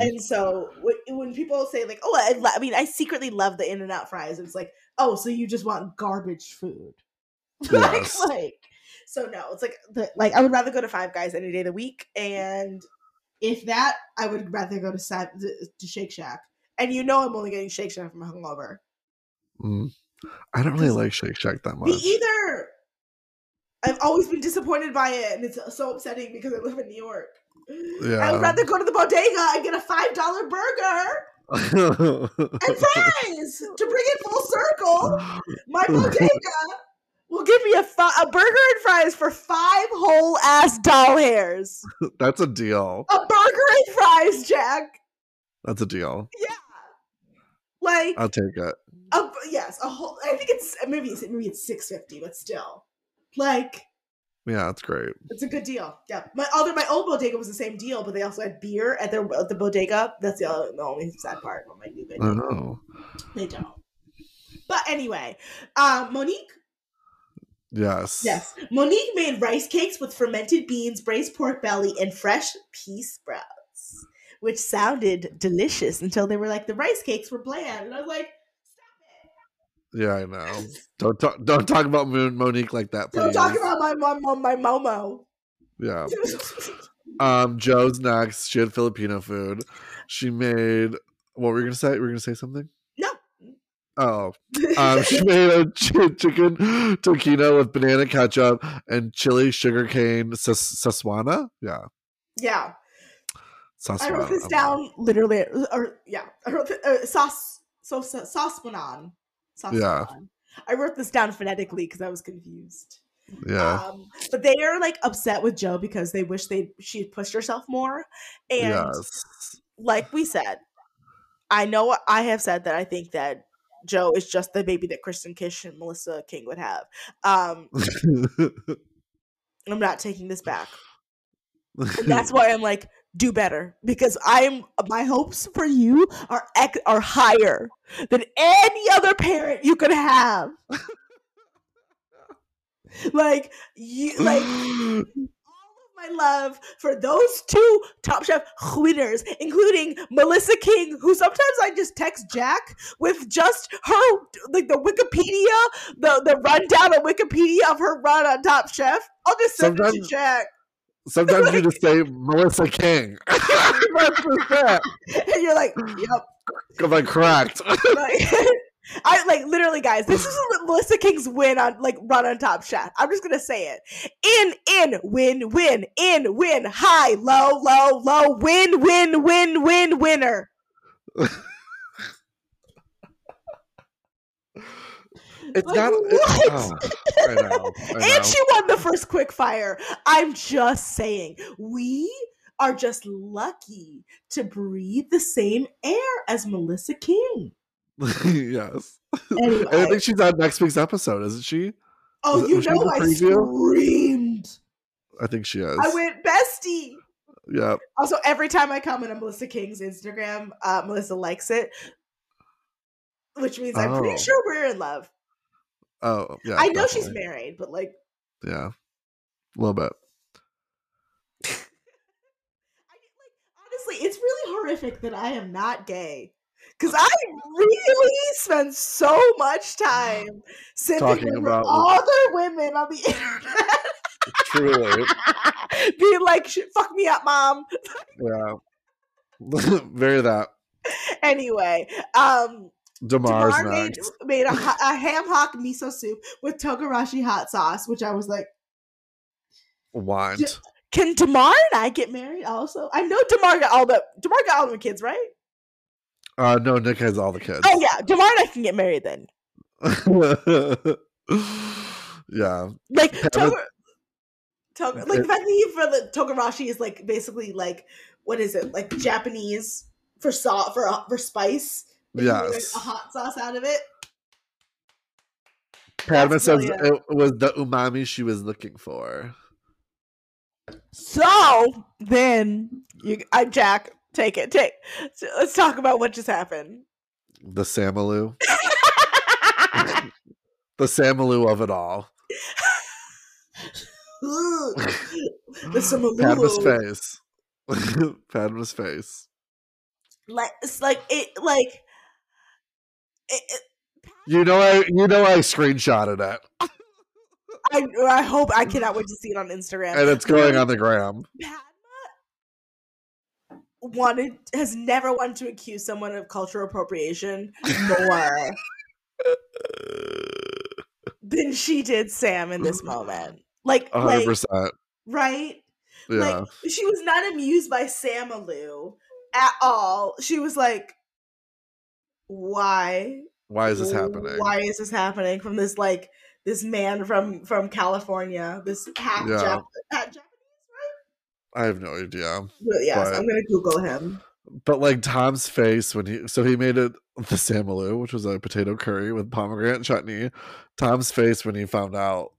And so when, people say like, "Oh, I, lo- I mean, I secretly love the In and Out fries," it's like, "Oh, so you just want garbage food?" (laughs) like, Yes. like, so no, it's like the, like I would rather go to Five Guys any day of the week, and if that, I would rather go to to Shake Shack. And you know, I'm only getting Shake Shack from hungover. Mm. I don't really like Shake Shack that Me much. either. I've always been disappointed by it, and it's so upsetting because I live in New York. Yeah. I would rather go to the bodega and get a five dollar burger (laughs) and fries to bring it full circle. My bodega will give me a, fi- a burger and fries for five whole ass doll hairs. (laughs) That's a deal. A burger and fries, Jack. That's a deal. Yeah, like I'll take it. a, yes, a whole. I think it's maybe it's maybe it's six fifty, but still, like Yeah, that's great. it's a good deal. Yeah, my other my old bodega was the same deal, but they also had beer at their at the bodega. That's the, other, the only sad part of my new I bodega. know. They don't. But anyway, um, Monique Yes. Yes. Monique made rice cakes with fermented beans, braised pork belly, and fresh pea sprouts, which sounded delicious until they were like, the rice cakes were bland. And I was like, stop it. Yeah, I know. Don't talk. Don't talk about Monique like that, please. don't talk about my mom, mom my Momo. Yeah. (laughs) Um, Jo's next. She had Filipino food. She made. What were you gonna say? Were you gonna say something? Oh, um, she made a (laughs) ch- chicken tocino with banana ketchup and chili sugarcane sas- saswana. Yeah, Yeah. saswana. I wrote this down literally, or yeah, I wrote the, uh, sauce, so. Yeah. I wrote this down phonetically because I was confused. Yeah, Um, but they are like upset with Jo because they wish they she pushed herself more. And yes. like we said, I know I have said that I think that Jo is just the baby that Kristen Kish and Melissa King would have. Um, (laughs) I'm not taking this back. And that's (laughs) why I'm like, do better because I'm my hopes for you are ec- are higher than any other parent you could have. (laughs) like you, like (gasps) my love for those two Top Chef winners, including Melissa King, who sometimes I just text Jack with just her like the Wikipedia, the the rundown of Wikipedia of her run on Top Chef. I'll just send it to Sometimes- Jack. Sometimes you (laughs) just say Melissa King. That's just it. and you're like, yep. 'Cause I cracked. Like, (laughs) I like literally, guys. This is Melissa King's win on like run on Top Chef. I'm just gonna say it. In in win win in win high low low low win win win win winner. It's Like, not. what? oh, I know. I (laughs) know. And she won the first quick fire. I'm just saying, we are just lucky to breathe the same air as Melissa King. (laughs) yes. Anyway, (laughs) And I think she's on next week's episode, isn't she? oh, was- you know, I screamed. I think she is. I went bestie. yeah. Also, every time I comment on Melissa King's Instagram, uh, Melissa likes it, which means I'm Oh. pretty sure we're in love. Oh, yeah. I know she's married, but like, Yeah. A little bit. (laughs) I, like honestly, it's really horrific that I am not gay. Because I really spend so much time Talking about- other women on the (laughs) internet, Truly. being like, "Fuck me up, mom." Yeah. (laughs) Very that. Anyway, um, Damarr's Damarr made, next. (laughs) made a, a ham hock miso soup with togarashi hot sauce, which I was like, Want. can Damarr and I get married also? I know Damarr got all the Damarr got all the kids, right? Uh, no, Nick has all the kids. Oh yeah, and I can get married then. (laughs) yeah. Like Toga, Toga, like the fact that you for the Togarashi is like basically like what is it like Japanese for salt for for spice? make, like, a hot sauce out of it. Padma says it was the umami she was looking for. So then you, I Jack, take it, take. so let's talk about what just happened. The Samaloo. (laughs) The Samaloo of it all. the (laughs) Samaloo. Padma's face. (laughs) Padma's face. Like it's like it like it, it, You know I you know I screenshotted it. I I hope I cannot wait to see it on Instagram. And it's going on the gram. Wanted has never wanted to accuse someone of cultural appropriation more (laughs) than she did Sam in this moment. Like, A hundred like right? Yeah. Like she was not amused by Sam Samalu at all. She was like, "Why? Why is this happening? Why is this happening from this like this man from from California? This half, Yeah. Jap- half Japanese, I have no idea. But yes, But- I'm gonna Google him. But like Tom's face when he so he made it the Samaloo, which was a potato curry with pomegranate chutney. Tom's face when he found out.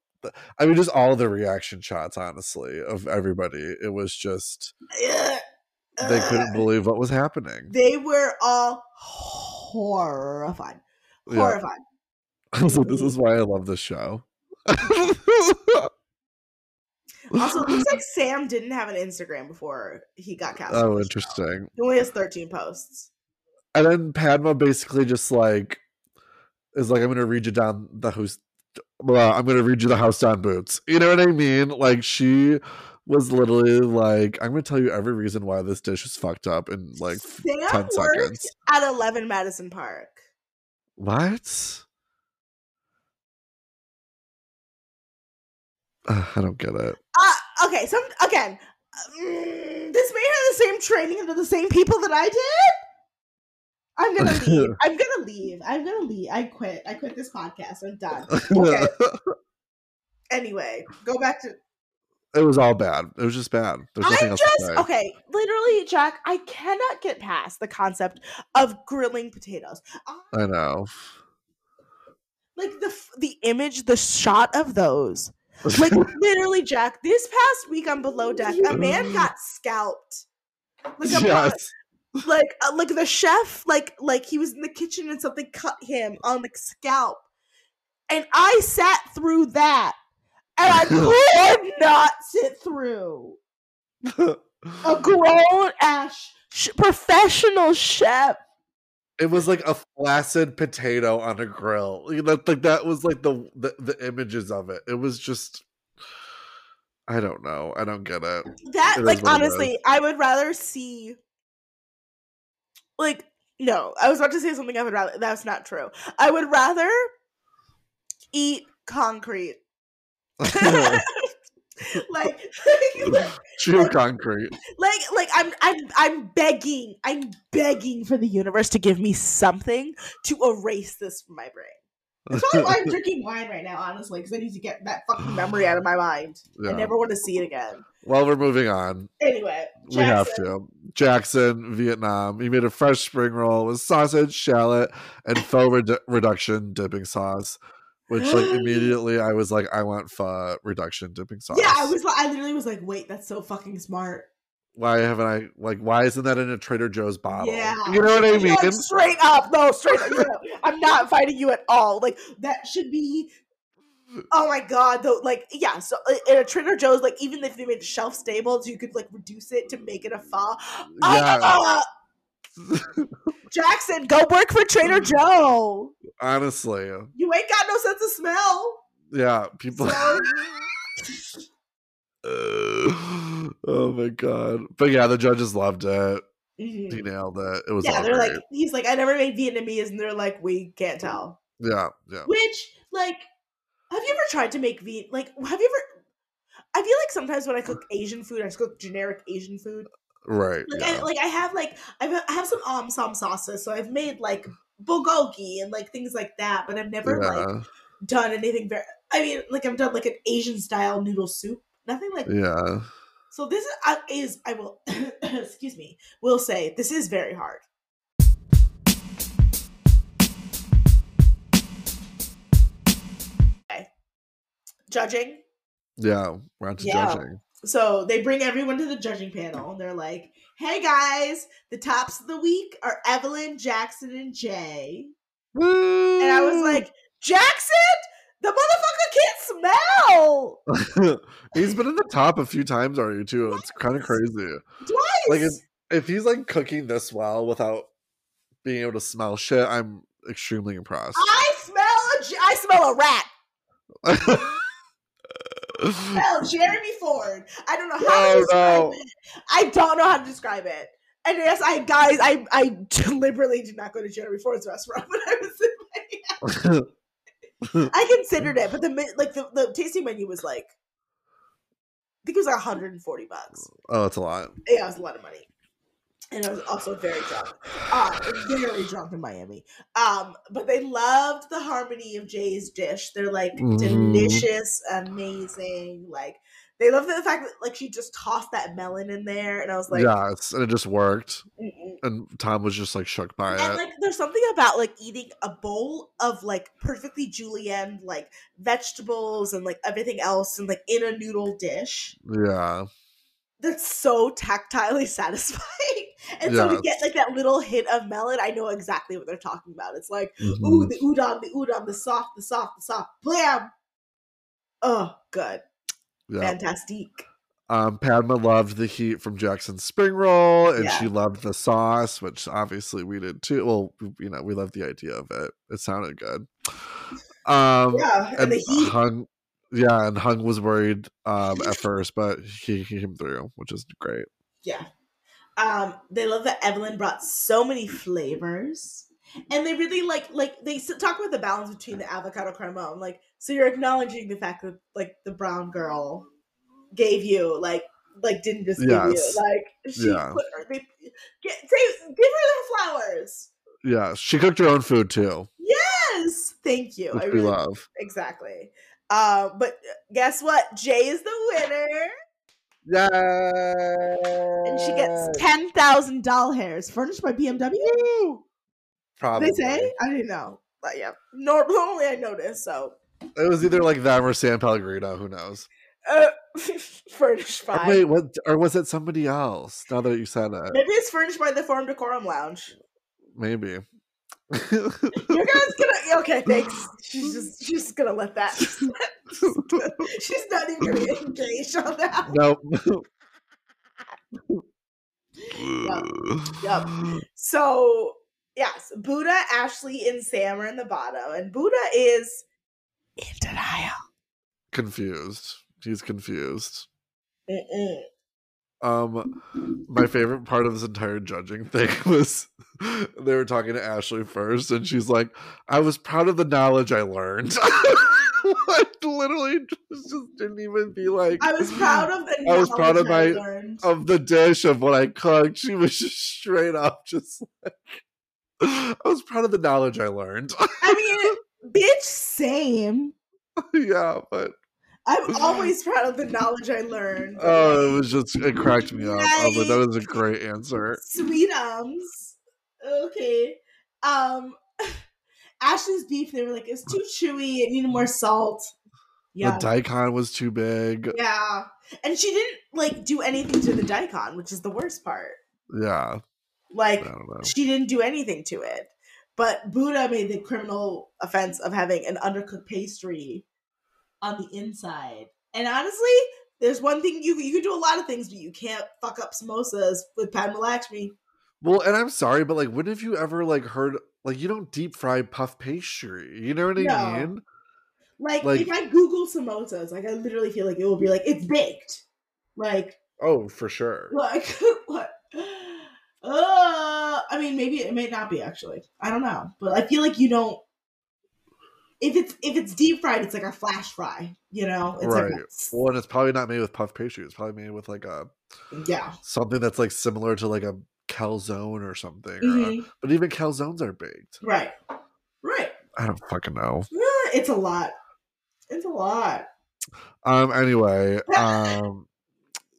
I mean, just all the reaction shots, honestly, of everybody. It was just they couldn't believe what was happening. They were all horrified. Yeah. Horrified. (laughs) I was like, this is why I love this show. (laughs) Also, it looks like (laughs) Sam didn't have an Instagram before he got cast. oh, interesting. He only has 13 posts. And then Padma basically just like is like, I'm gonna read you down the house. Well, I'm gonna read you the house down boots. You know what I mean? Like she was literally like, I'm gonna tell you every reason why this dish is fucked up in like Sam 10 seconds. at 11 Madison Park. What? Uh, (sighs) I don't get it. Uh, okay, so again, mm, this may have the same training under the same people that I did. I'm gonna (laughs) leave. I'm gonna leave. I'm gonna leave. I quit. I quit this podcast. I'm done. (laughs) Okay. anyway, go back to. it was all bad. It was just bad. There's nothing I'm else just okay. Literally, Jack. I cannot get past the concept of grilling potatoes. I I know. like the the image, the shot of those. Like (laughs) literally, Jack. This past week on Below Deck, a man got scalped. Like a yes. like uh, like the chef like like he was in the kitchen and something cut him on the scalp and i sat through that and i (laughs) could not sit through (laughs) a grown ass sh- professional chef it was like a flaccid potato on a grill. You know, like that was like the, the the images of it. It was just I don't know. I don't get it. that It like honestly i would rather see like no i was about to say something i would rather that's not true i would rather eat concrete (laughs) (laughs) like (laughs) (laughs) Chew concrete. like like I'm I'm I'm begging I'm begging for the universe to give me something to erase this from my brain. That's probably why I'm drinking wine right now, honestly, because I need to get that fucking memory out of my mind. Yeah. I never want to see it again. Well, we're moving on. Anyway, We have to. Jackson, Vietnam. He made a fresh spring roll with sausage, shallot, and pho redu- reduction dipping sauce. Which, like, immediately I was like, I want pho reduction dipping sauce. Yeah, I was like, I literally was like, wait, that's so fucking smart. Why haven't I like? Why isn't that in a Trader Joe's bottle? Yeah, you know what I mean. like, straight up, no, straight up. (laughs) I'm not fighting you at all. Like that should be. Oh my god, though, like yeah. So uh, in a Trader Joe's, like even if they made shelf stable, so you could like reduce it to make it a pho. Yeah. Ah! Jackson, go work for Trader Joe. Honestly, You ain't got no sense of smell. yeah. People. So, (laughs) (laughs) oh my god! But yeah, the judges loved it. Mhm. He nailed it. It was yeah, they're great. like, he's like, I never made Vietnamese, and they're like, we can't tell. yeah, yeah. Which, like, have you ever tried to make Viet? Like, have you ever? I feel like sometimes when I cook Asian food, I just cook generic Asian food. Right. Like, yeah. I, like I have like I've, I have some um som sauces, so I've made like bulgogi and like things like that. But I've never like done anything very. I mean, like I've done like an Asian style noodle soup. Nothing like yeah. so. This is, uh, is I will (coughs) excuse me. Will say this is very hard. Okay. Judging. Yeah. We're on to Yeah. judging. So they bring everyone to the judging panel. And they're like, "Hey guys, the tops of the week are Evelyn, Jackson, and Jae." And I was like, "Jackson, the motherfucker can't smell (laughs) he's been in the top a few times already too. It's kind of crazy. twice." Like if, if he's like cooking this well without being able to smell shit, I'm extremely impressed. I smell a, I smell a rat. (laughs) Smell Jeremy Ford. I don't know how Oh, to describe no. it. I don't know how to describe it. And yes, I guys, I I deliberately did not go to Jeremy Ford's restaurant when I was in my (laughs) I considered it, but the like the, the tasting menu was like, I think it was like 140 bucks. oh, that's a lot. Yeah, it was a lot of money, and I was also very drunk, uh, very drunk in Miami. Um, but they loved the harmony of Jae's dish. They're like Mhm. delicious, amazing. Like they loved the fact that like she just tossed that melon in there, and I was like, yes, and it just worked. Mm-mm. And Tom was just like shook by And it. like, there's something about like eating a bowl of like perfectly julienne like vegetables and like everything else, and like in a noodle dish. yeah, That's so tactilely (laughs) satisfying. And so to get like that little hit of melon, I know exactly what they're talking about. It's like, Mhm. ooh, the udon, the udon, the soft, the soft, the soft, blam. Oh, good, yeah. fantastic. Um, Padma loved the heat from Jackson's spring roll, and Yeah. she loved the sauce, which obviously we did too. Well, you know, we loved the idea of it. It sounded good. Um, Yeah, and, and the heat. Hung, yeah, and Hung was worried um at (laughs) first, but he, he came through, which is great. Yeah. Um, they love that Evelyn brought so many flavors. and they really like like they talk about the balance between the avocado cremone. Like, so you're acknowledging the fact that like the brown girl gave you like like didn't just give you like she Yeah. put her they get give her the flowers. Yeah, she cooked her own food too, Yes, thank you. which I we really love. exactly. Uh, but guess what? Jae is the winner, Yeah, and she gets ten thousand doll hairs furnished by BMW. Probably. They say I didn't know, but yeah, normally I notice. So it was either like them or San Pellegrino. Who knows? uh, (laughs) furnished Or by. wait, what? Or was it somebody else? Now that you said it, Maybe it's furnished by the Forum Decorum Lounge. maybe. Your guy's gonna okay. Thanks. She's (laughs) just she's just gonna let that. (laughs) she's not even gonna engage on that. nope. Yup. So yes, Buddha, Ashley, and Sam are in the bottom, and Buddha is in denial. Confused. He's confused. Mm-mm. Um, my favorite part of this entire judging thing (laughs) was they were talking to Ashley first, and she's like, "I was proud of the knowledge I learned." (laughs) I literally just, just didn't even be like, I was proud of the. I was proud of my- of the dish of what I cooked. She was just straight up, just like, (laughs) I was proud of the knowledge I learned. I mean, bitch, same. yeah, but I'm (laughs) always proud of the knowledge I learned. oh, it was just it cracked me up. Was like, that was a great answer. Sweet ums. Okay. Um (laughs) Ashley's beef, they were like, it's too chewy, it needed more salt. Yeah. The daikon was too big. yeah. And she didn't like do anything to the daikon, which is the worst part. Yeah, Like she didn't do anything to it. But Buddha made the criminal offense of having an undercooked pastry on the inside. And honestly, there's one thing you you can do a lot of things, but you can't fuck up samosas with Padma Lakshmi. Well, and I'm sorry, but like, when have you ever like heard like you don't deep fry puff pastry? You know what I No. mean? Like, Like- if I Google samosas, like I literally feel like it will be like it's baked. Like Oh, for sure. like (laughs) what? Uh, I mean, maybe it may not be actually. I don't know, but I feel like you don't. If it's if it's deep fried, it's like a flash fry. You know, it's right. like Well, and it's probably not made with puff pastry. It's probably made with like a yeah. something that's like similar to like a calzone or something. or a- Mhm. but even calzones are baked. Right, right. I don't fucking know. It's a lot. It's a lot. Um. Anyway. (laughs) Um.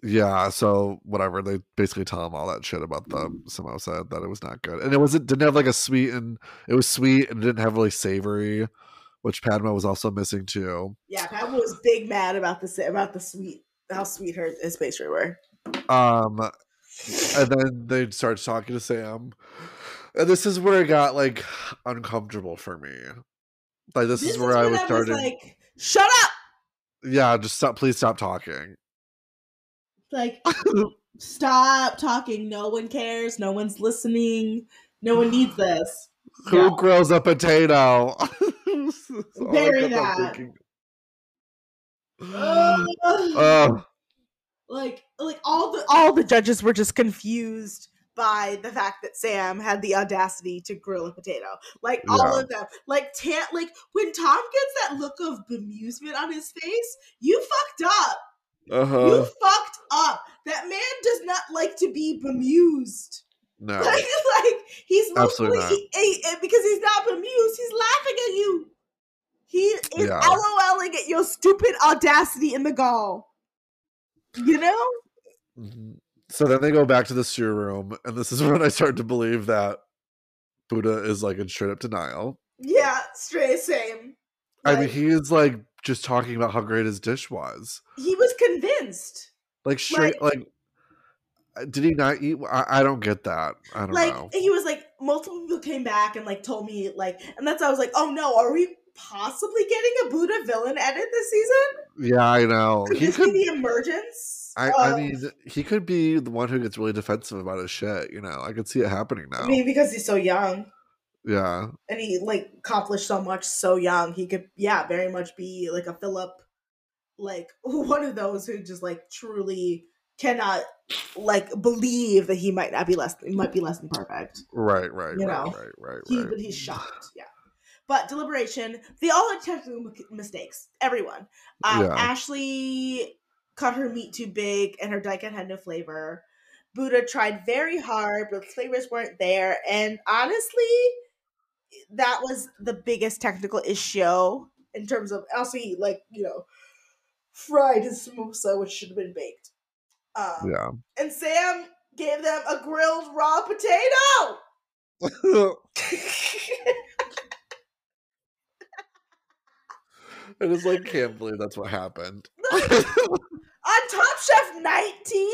Yeah. So whatever. They basically tell him all that shit about the samosa that it was not good, and it wasn't didn't have like a sweet and it was sweet and it didn't have really savory, which Padma was also missing too. Yeah, Padma was big mad about the about the sweet how sweet her his pastry were. Um. And then they start talking to Sam, and this is where it got like uncomfortable for me. Like this, is where I when was starting. like, shut up. yeah, just stop. Please stop talking. Like, (laughs) stop talking. No one cares. No one's listening. No one needs this. Who No. grills a potato? (laughs) That's Bury that. Ugh. Ugh. like, like all the all the judges were just confused by the fact that Sam had the audacity to grill a potato. Like all Yeah. of them. Like Tan like when Tom gets that look of bemusement on his face, you fucked up. You uh-huh. fucked up. That man does not like to be bemused. No. (laughs) Like, like he's Absolutely he- he- because he's not bemused. He's laughing at you. He is Yeah. LOLing at your stupid audacity in the gall. You know? Mhm. So then they go back to the stew room, and this is (laughs) when I start to believe that Buddha is like in straight up denial. Yeah, straight same. I mean, Like, he is like just talking about how great his dish was. he was convinced. Like straight, like, uh, Uh, did he not eat? I, I don't get that. I don't Like know. he was like multiple people came back and like told me like, and that's I was like, oh no, are we possibly getting a Buddha villain edit this season? Yeah, I know. Could He this could. be the emergence? I, of- I mean, he could be the one who gets really defensive about his shit. You know, I could see it happening now. I mean, because he's so young. yeah, and he like accomplished so much so young he could yeah very much be like a philip like (laughs) one of those who just like truly cannot like believe that he might not be less he might be less than perfect. Right, right, You right, know, right, right, He, right. but he's shocked. Yeah. But deliberation, they all had technical mistakes. Everyone. Um, Yeah. Ashley cut her meat too big, and her daikon had no flavor. Buddha tried very hard, but the flavors weren't there. And honestly, that was the biggest technical issue in terms of. Also, he like you know fried his samosa, which should have been baked. Um, Yeah. And Sam gave them a grilled raw potato. (laughs) I just like can't believe that's what happened. (laughs) on Top Chef 19,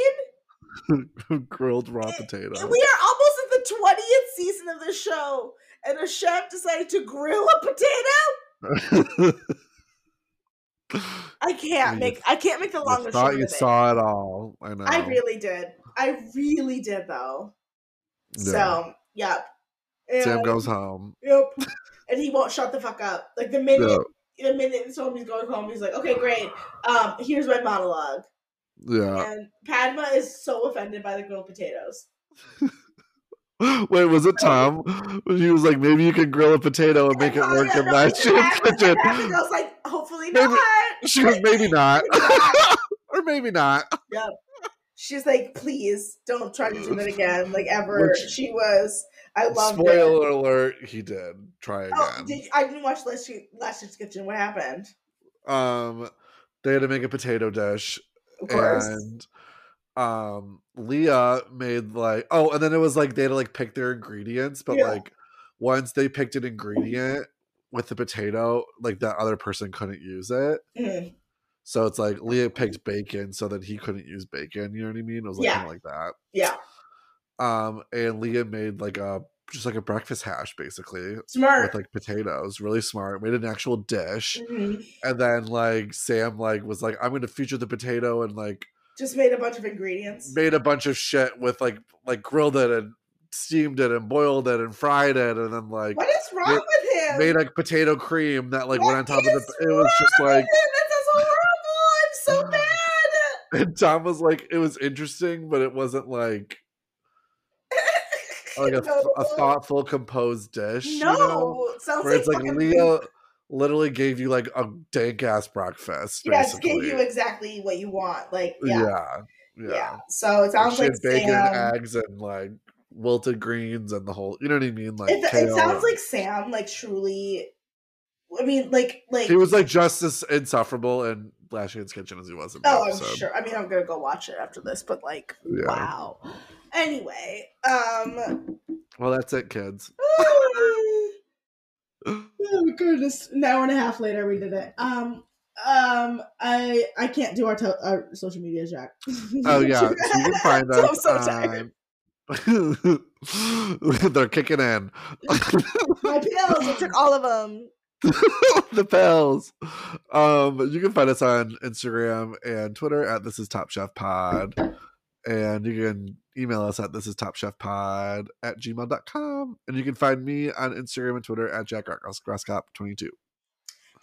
(laughs) Grilled raw potato. We are almost at the 20th season of the show, and a chef decided to grill a potato. I can't make I can't make the longest thought you of it. saw it all. I know. I really did. I really did though. Yeah. So, yep. Sam goes home. Yep. And he won't shut the fuck up. Like the minute Yeah. the minute me he's going home, he's like, okay, great. Um, here's my monologue. Yeah. And Padma is so offended by the grilled potatoes. (laughs) (gasps) Wait, was it Tom? When he was like, maybe you can grill a potato and make it Oh, work in no, last and year's Padma- kitchen? Padma was like, hopefully Maybe- not. (laughs) She was maybe not. (laughs) Or maybe not. She's like, please don't try to do that again, like ever. Which- she was. I loved it. Spoiler alert, he did try Oh, again. did, I didn't watch Last Last Year's Kitchen. What happened? um they had to make a potato dish Of course. and um leah made like oh and then it was like they had to like pick their ingredients but Yeah. like once they picked an ingredient with the potato like that other person couldn't use it Mhm. so it's like leah picked bacon so that he couldn't use bacon you know what i mean it was like Yeah. kind of like that Yeah, um and leah made like a just like a breakfast hash basically smart. with like potatoes really smart made an actual dish Mhm. and then like Sam like was like, I'm gonna feature the potato and like Just made a bunch of ingredients. made a bunch of shit with like like grilled it and steamed it and boiled it and fried it and then like What is wrong made- with him? made like potato cream that like What went on top of the it was just like with him? That sounds horrible. I'm so (laughs) bad. and Tom was like it was interesting but it wasn't like (laughs) like a, th- a thoughtful composed dish you No, know sounds where like it's like Leah literally gave you like a dank ass breakfast Yeah, just gave you exactly what you want. Like, yeah yeah, yeah, yeah. So it sounds like bacon, Sam. eggs, and like wilted greens and the whole. You know what I mean? Like It, it sounds like Sam, like truly. I mean, like, like. he was like just as insufferable in Last Chance Kitchen as he was in Oh, I'm sure. I mean, I'm gonna go watch it after this, but like, Yeah. wow. Anyway, um. Well, that's it, kids. (laughs) oh goodness! An hour and a half later, we did it. Um. Um. I I can't do our, to- our social media, Jack. Oh yeah, (laughs) so you can find I'm us. so tired. on- (laughs) They're kicking in. (laughs) My pills. I took all of them. the pills. Um, you can find us on Instagram and Twitter at This Is Top Chef Pod. And you can email us at This Is Top Chef Pod at gmail.com. And you can find me on Instagram and Twitter at Jack Grasscop22.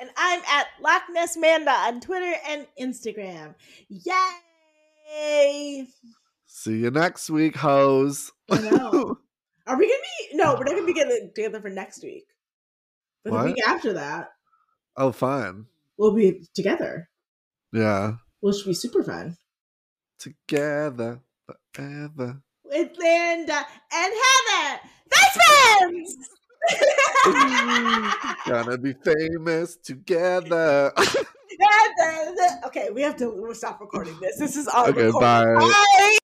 And I'm at Loch Ness Manda on Twitter and Instagram. Yay! See you next week, hoes. I know. (laughs) Are we gonna be? No, we're not gonna be getting together for next week. But What? the week after that, oh, fun. we'll be together. Yeah. Which should be super fun. Together forever. With Linda and Heather, best friends. (laughs) Gonna be famous together. (laughs) okay, we have to we'll stop recording this. This is all Okay, recorded. bye. Bye.